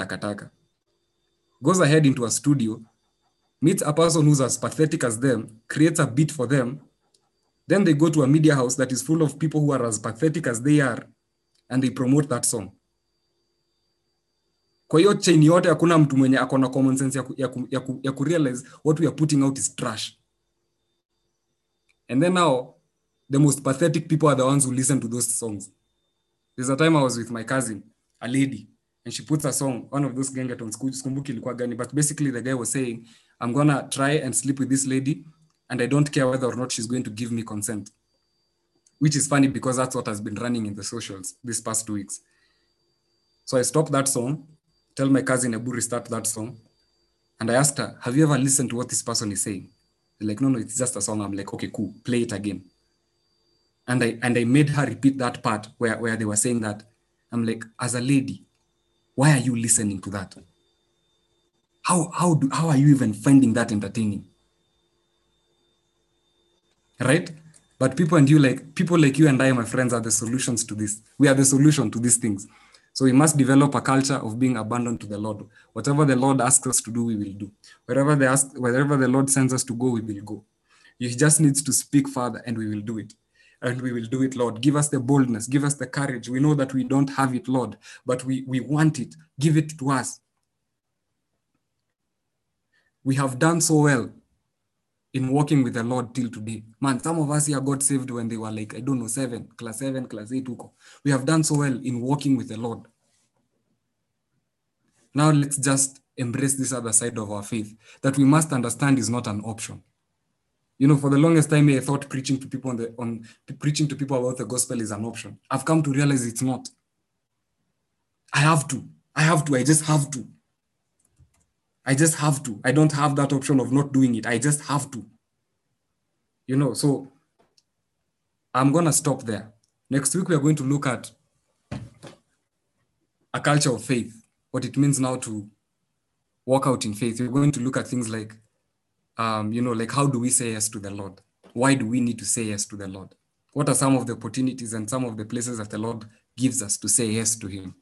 goes ahead into a studio meets a person who's as pathetic as them creates a beat for them. Then they go to a media house that is full of people who are as pathetic as they are and they promote that song. Kwa hiyo chain yote hakuna mtu mwenye akona common sense ya, ku, ya, ku, ya, ku, ya kurealize what we are putting out is trash and then now the most pathetic people are the ones who listen to those songs. There's a time i was with my cousin a lady and she puts a song one of those gengetones sikumbuki ilikuwa gani but basically the guy was saying i'm gonna try and sleep with this lady and i don't care whether or not she's going to give me consent. Which is funny because that's what has been running in the socials these past two weeks. So i stopped that song tell my cousin abu restart that song and i asked her have you ever listened to what this person is saying Like no no it's just a song. I'm like okay cool play it again. And i and i made her repeat that part where, where they were saying that i'm like as a lady why are you listening to that? How how do how are you even finding that entertaining? Right? But people and you like people like you and i my friends are the solutions to this. We are the solution to these things so we must develop a culture of being abandoned to the lord. Whatever the lord asks us to do we will do. Wherever they ask wherever the lord sends us to go we will go. He just needs to speak further and we will do it. And we will do it lord. Give us the boldness. Give us the courage. We know that we don't have it lord but we we want it. Give it to us. We have done so well in walking with the Lord till today. Man, some of us here got saved when they were like, I don't know, seven, class seven, class eight. We have done so well in walking with the Lord. Now let's just embrace this other side of our faith that we must understand is not an option. You know, for the longest time, I thought preaching to people on the on preaching to people about the gospel is an option. I've come to realize it's not. I have to. I have to. I just have to. I just have to. I don't have that option of not doing it. I just have to. You know, so I'm going to stop there. Next week, we are going to look at a culture of faith, what it means now to walk out in faith. We're going to look at things like, um, you know, like how do we say yes to the Lord? Why do we need to say yes to the Lord? What are some of the opportunities and some of the places that the Lord gives us to say yes to Him?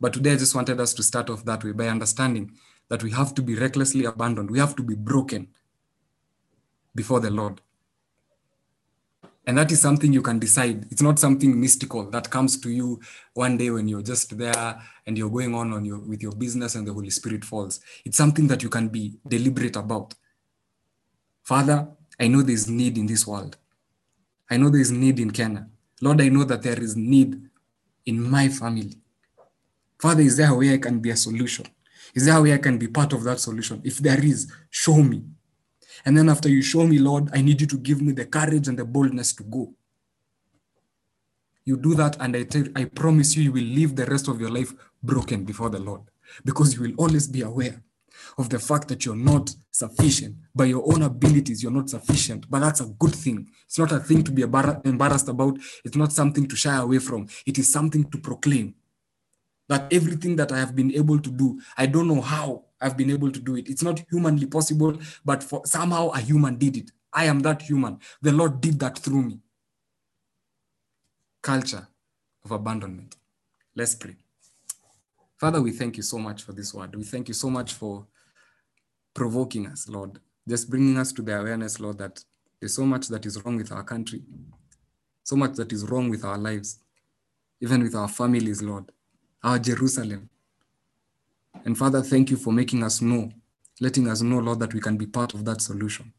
But today, I just wanted us to start off that way by understanding that we have to be recklessly abandoned. We have to be broken before the Lord. And that is something you can decide. It's not something mystical that comes to you one day when you're just there and you're going on, on your, with your business and the Holy Spirit falls. It's something that you can be deliberate about. Father, I know there's need in this world. I know there's need in Kenya. Lord, I know that there is need in my family. Father, is there a way I can be a solution? Is there a way I can be part of that solution? If there is, show me. And then after you show me, Lord, I need you to give me the courage and the boldness to go. You do that, and I, tell, I promise you, you will live the rest of your life broken before the Lord because you will always be aware of the fact that you're not sufficient. By your own abilities, you're not sufficient. But that's a good thing. It's not a thing to be embarrassed about, it's not something to shy away from. It is something to proclaim that everything that I have been able to do, I don't know how I've been able to do it. It's not humanly possible, but for somehow a human did it. I am that human. The Lord did that through me. Culture of abandonment. Let's pray. Father, we thank you so much for this word. We thank you so much for provoking us, Lord. Just bringing us to the awareness, Lord, that there's so much that is wrong with our country, so much that is wrong with our lives, even with our families, Lord our Jerusalem. And Father, thank you for making us know, letting us know, Lord, that we can be part of that solution.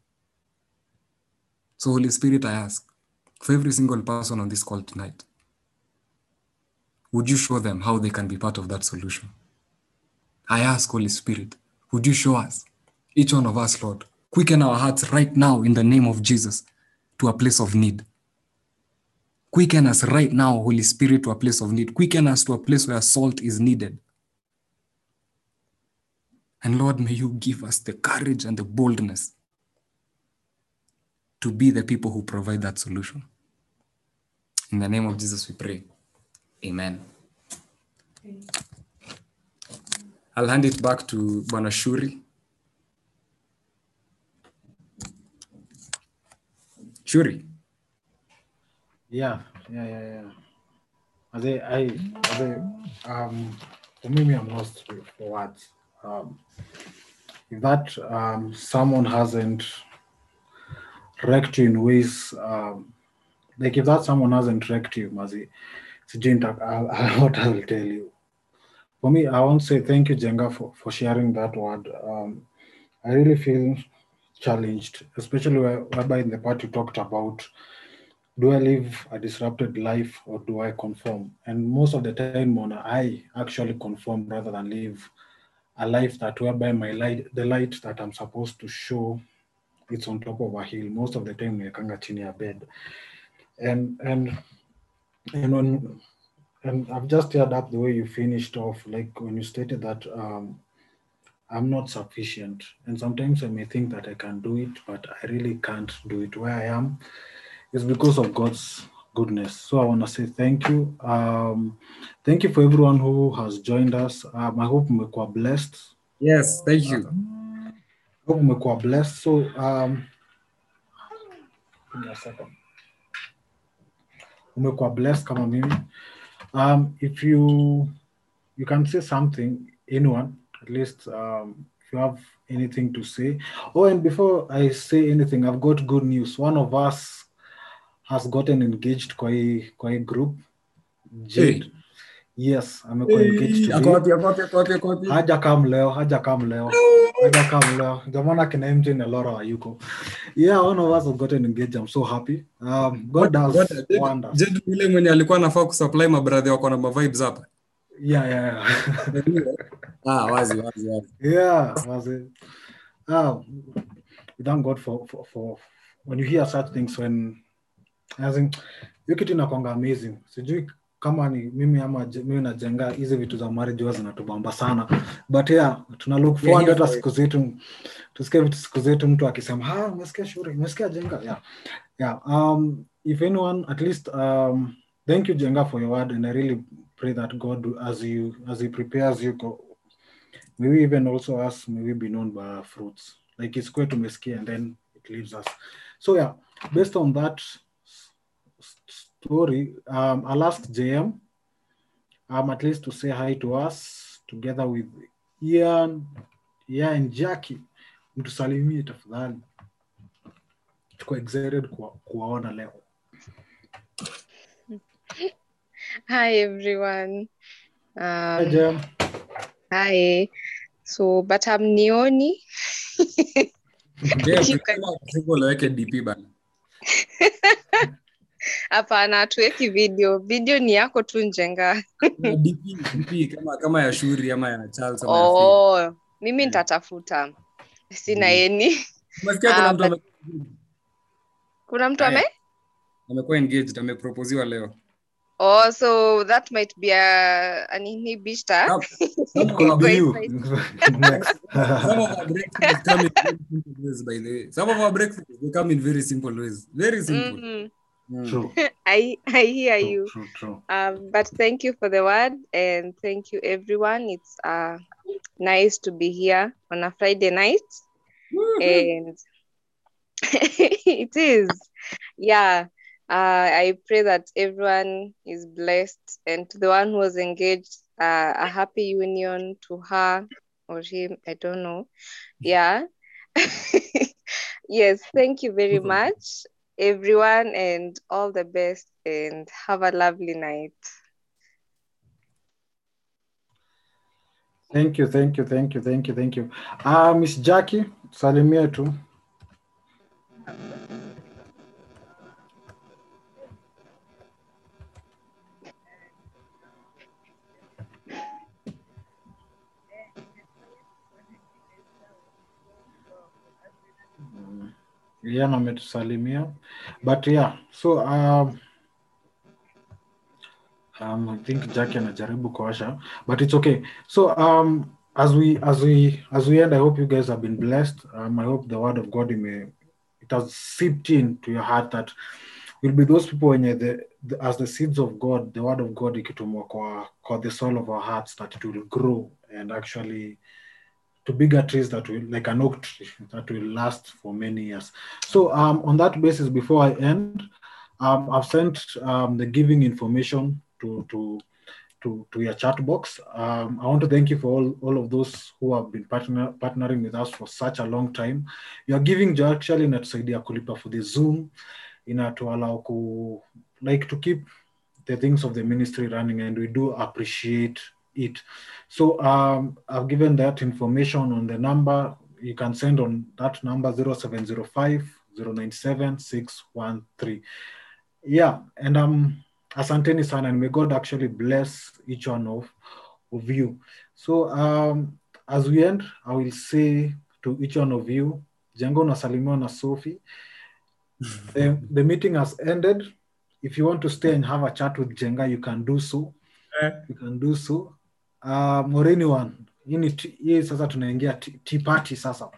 So, Holy Spirit, I ask for every single person on this call tonight, would you show them how they can be part of that solution? I ask, Holy Spirit, would you show us, each one of us, Lord, quicken our hearts right now in the name of Jesus to a place of need. Quicken us right now, Holy Spirit, to a place of need. Quicken us to a place where salt is needed. And Lord, may you give us the courage and the boldness to be the people who provide that solution. In the name of Jesus, we pray. Amen. I'll hand it back to Banashuri. Shuri. Shuri. Yeah, yeah, yeah, yeah. As I, I, as I, um, for me, I'm lost for words. Um, if that um, someone hasn't wrecked you in ways, um, like if that someone hasn't wrecked you, Mazi, I'll- I'll- what I will tell you. For me, I want to say thank you, Njenga, for, for sharing that word. Um, I really feel challenged, especially where, whereby in the part you talked about do I live a disrupted life or do I conform? And most of the time, Mona, I actually conform rather than live a life that whereby my light, the light that I'm supposed to show, it's on top of a hill. Most of the time, naekanga chini ya bed. And and and when and I've just heard up the way you finished off, like when you stated that um, I'm not sufficient. And sometimes I may think that I can do it, but I really can't do it where I am. It's because of God's goodness. So I want to say thank you. Um, thank you for everyone who has joined us. Um, I hope mmekuwa blessed. Yes, thank you. I hope blessed. So um, give me a second. Umekuwa blessed kama mimi. Um, if you you can say something, anyone, at least um, if you have anything to say. Oh, and before I say anything, I've got good news. One of us has gotten engaged kwa hii kwa hii group. Jade. Yes, amekuwa engaged to today. wapi, ako wapi, ako wapi, ako wapi? Haja kam leo, haja kam leo. Haja kam leo. Jamana kina MJ na Laura hayuko. Yeah, one of us has gotten engaged. I'm so happy. Um, God does God, wonders. Jed yule mwenye alikuwa anafaa kusupply mabradhi wako na mavibes hapa Yeah, yeah, yeah. ah, wazi wazi wazi yeah, wazi. Ah, thank God for, for, for when you hear such things when hiyo kitu inakwanga amazing. Sijui kama ni mimi ama mimi najenga hizi vitu za marriage huwa zinatubamba sana but yeah, tuna look forward hata siku zetu tusikie vitu siku zetu mtu akisema ha umesikia shule umesikia jenga yeah. Yeah. Um, if anyone at least um, thank you jenga for your word and I really pray that God as you as he prepares you go, may we even also us may we be known by our fruits like it's quite tumesikia and then it leaves us so yeah based on that story um, i'll ask jm um, at least to say hi to us together with ian Ian jackie mtusalimie tafadhali tuko excited kuwa- kuwaona leo Hi everyone. hi Um, jm hi. So, but hamnioni. Can- ukisema dp bana Hapana, hatuweki video. Video ni yako tu Njenga. Kama kama ya shuri ama ya charles ama ya Oh, mimi nitatafuta. Sina Mm. eni. Kuna Ah, mtu ame- Kuna mtu ame? amekuwa engaged ameproposiwa leo Oh, so that might be a an inhibitor. Some- some of could our- be you some of our breakthroughs come in very simple ways by the way some of our breakthroughs they come in very simple ways very simple Mm, Mm. True. I I hear true you. true true. Um, but thank you for the word and thank you everyone. It's uh nice to be here on a Friday night. and it is. Yeah. Uh, i pray that everyone is blessed. And to the one who was engaged uh, a happy union to her or him i don't know. Yeah. Yes thank you very much everyone and all the best and have a lovely night Thank you, thank you, thank you, thank you, thank you. Uh, Miss Jackie, salimia tu. Ian ametusalimia. But yeah, so um, um, I think Jackie anajaribu kuwasha, but it's okay. So um, as we as we as we end, I hope you guys have been blessed. Um, I hope the word of God may it has seeped into your heart that will be those people when the, the as the seeds of God, the word of God ikitumwa kwa, kwa the soul of our hearts that it will grow and actually to bigger trees that will like an oak tree that will last for many years. So um, on that basis, before I end, um, I've sent um, the giving information to to to, to your chat box. Um, I want to thank you for all, all of those who have been partner, partnering with us for such a long time. Your giving actually inatusaidia kulipa for the Zoom, inatuallow ku like to keep the things of the ministry running, and we do appreciate it. So um, I've given that information on the number. You can send on that number 0705 097 613. Yeah, and um asanteni sana and may god actually bless each one of, of you so um, as we end i will say to each one of you jengo unasalimiwa na sophie the, the meeting has ended if you want to stay and have a chat with Njenga you can do so you can do so um, Morini anyone hii sasa tunaingia tea party sasa.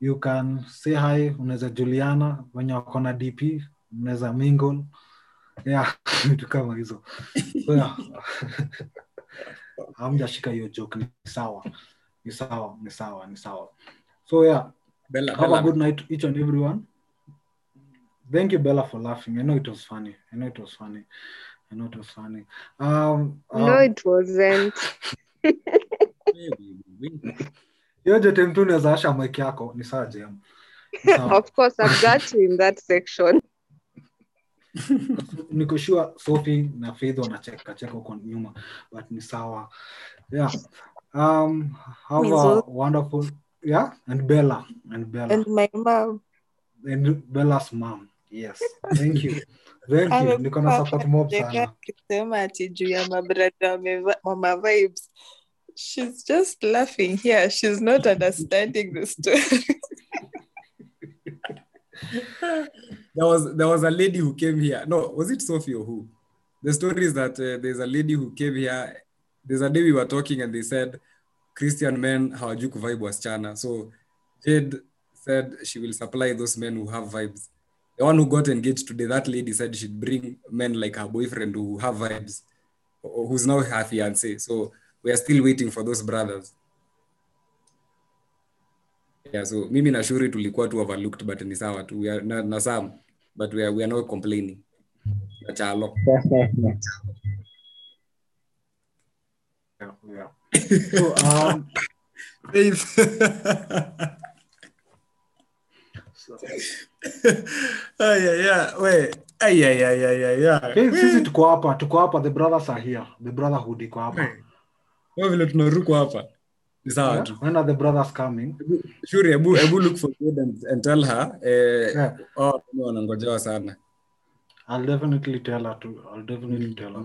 You can say hi unaweza juliana wenye wako na dp unaweza mingle. Yeah vitu kama hizo. So, yeah. hamjashika hiyo joke ni sawa. Ni sawa ni sawa ni sawa. So yeah. Bella, have a good night each and everyone. Thank you bella for laughing. I know it was funny. I know it was funny i know it was funny um, um No, it wasn't. hiyo jote mtu unaweza asha mic yako ni saa jam Ni. Of course, I've got you in that section. niko sure Sophie na Faith wanacheka cheka huko nyuma but ni sawa. Yeah. Um have a wonderful yeah? And Bella and Bella. And my mom. and Bella's mom yes thank you thank you niko na support mob sana akisema ati juu ya mabrada mama vibes she's just laughing here she's not understanding the story there was there was a lady who came here. No, was it Sophie or who? The story is that uh, there's a lady who came here. There's a day we were talking and they said Christian men hawajui kuvibe wasichana. So Jade said she will supply those men who have vibes. The one who got engaged today, that lady said she'd bring men like her boyfriend who have vibes, who's now her fiance. So we are still waiting for those brothers. Yeah, so mimi na Shuri tulikuwa tu overlooked but ni sawa tu. We are, na, na Sam, but we are, we are not complaining. Na Chalo. yeah, yeah. so um so, sisi tuko hapa tuko hapa the brothers are here the brotherhood iko hapa Kama vile tunarukwa hapa. Ni sawa yeah? tu. when are the brothers coming Shuri, hebu hebu look for good and, and tell her eh, yeah oh, wanangojewa sana. I'll definitely tell her to I'll definitely tell her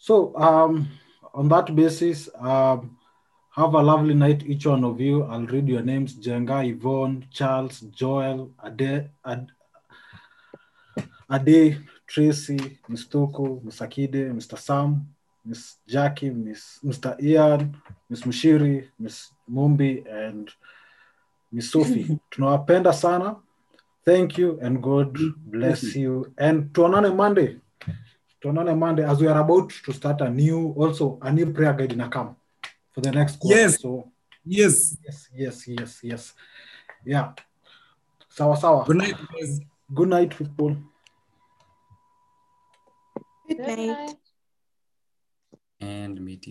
So, um, on that basis, um, have a lovely night, each one of you. I'll read your names Jenga, Yvonne, Charles, Joel, Ade, Ad, Ade, Tracy, Miss Toko, Miss Akide, Mr. Sam, Miss Jackie, Miss Mr. Ian, Miss Mushiri, Miss Mumbi, and Miss Sophie. Tunawapenda sana. Thank you and God bless you. And tuonane Monday. tuonane monday as we are about to start a new also a new prayer guide in a camp for the next quarter Yes. so Yes. yes yes yes yes yeah sawa sawa Good night, guys. good night people good night And meeting.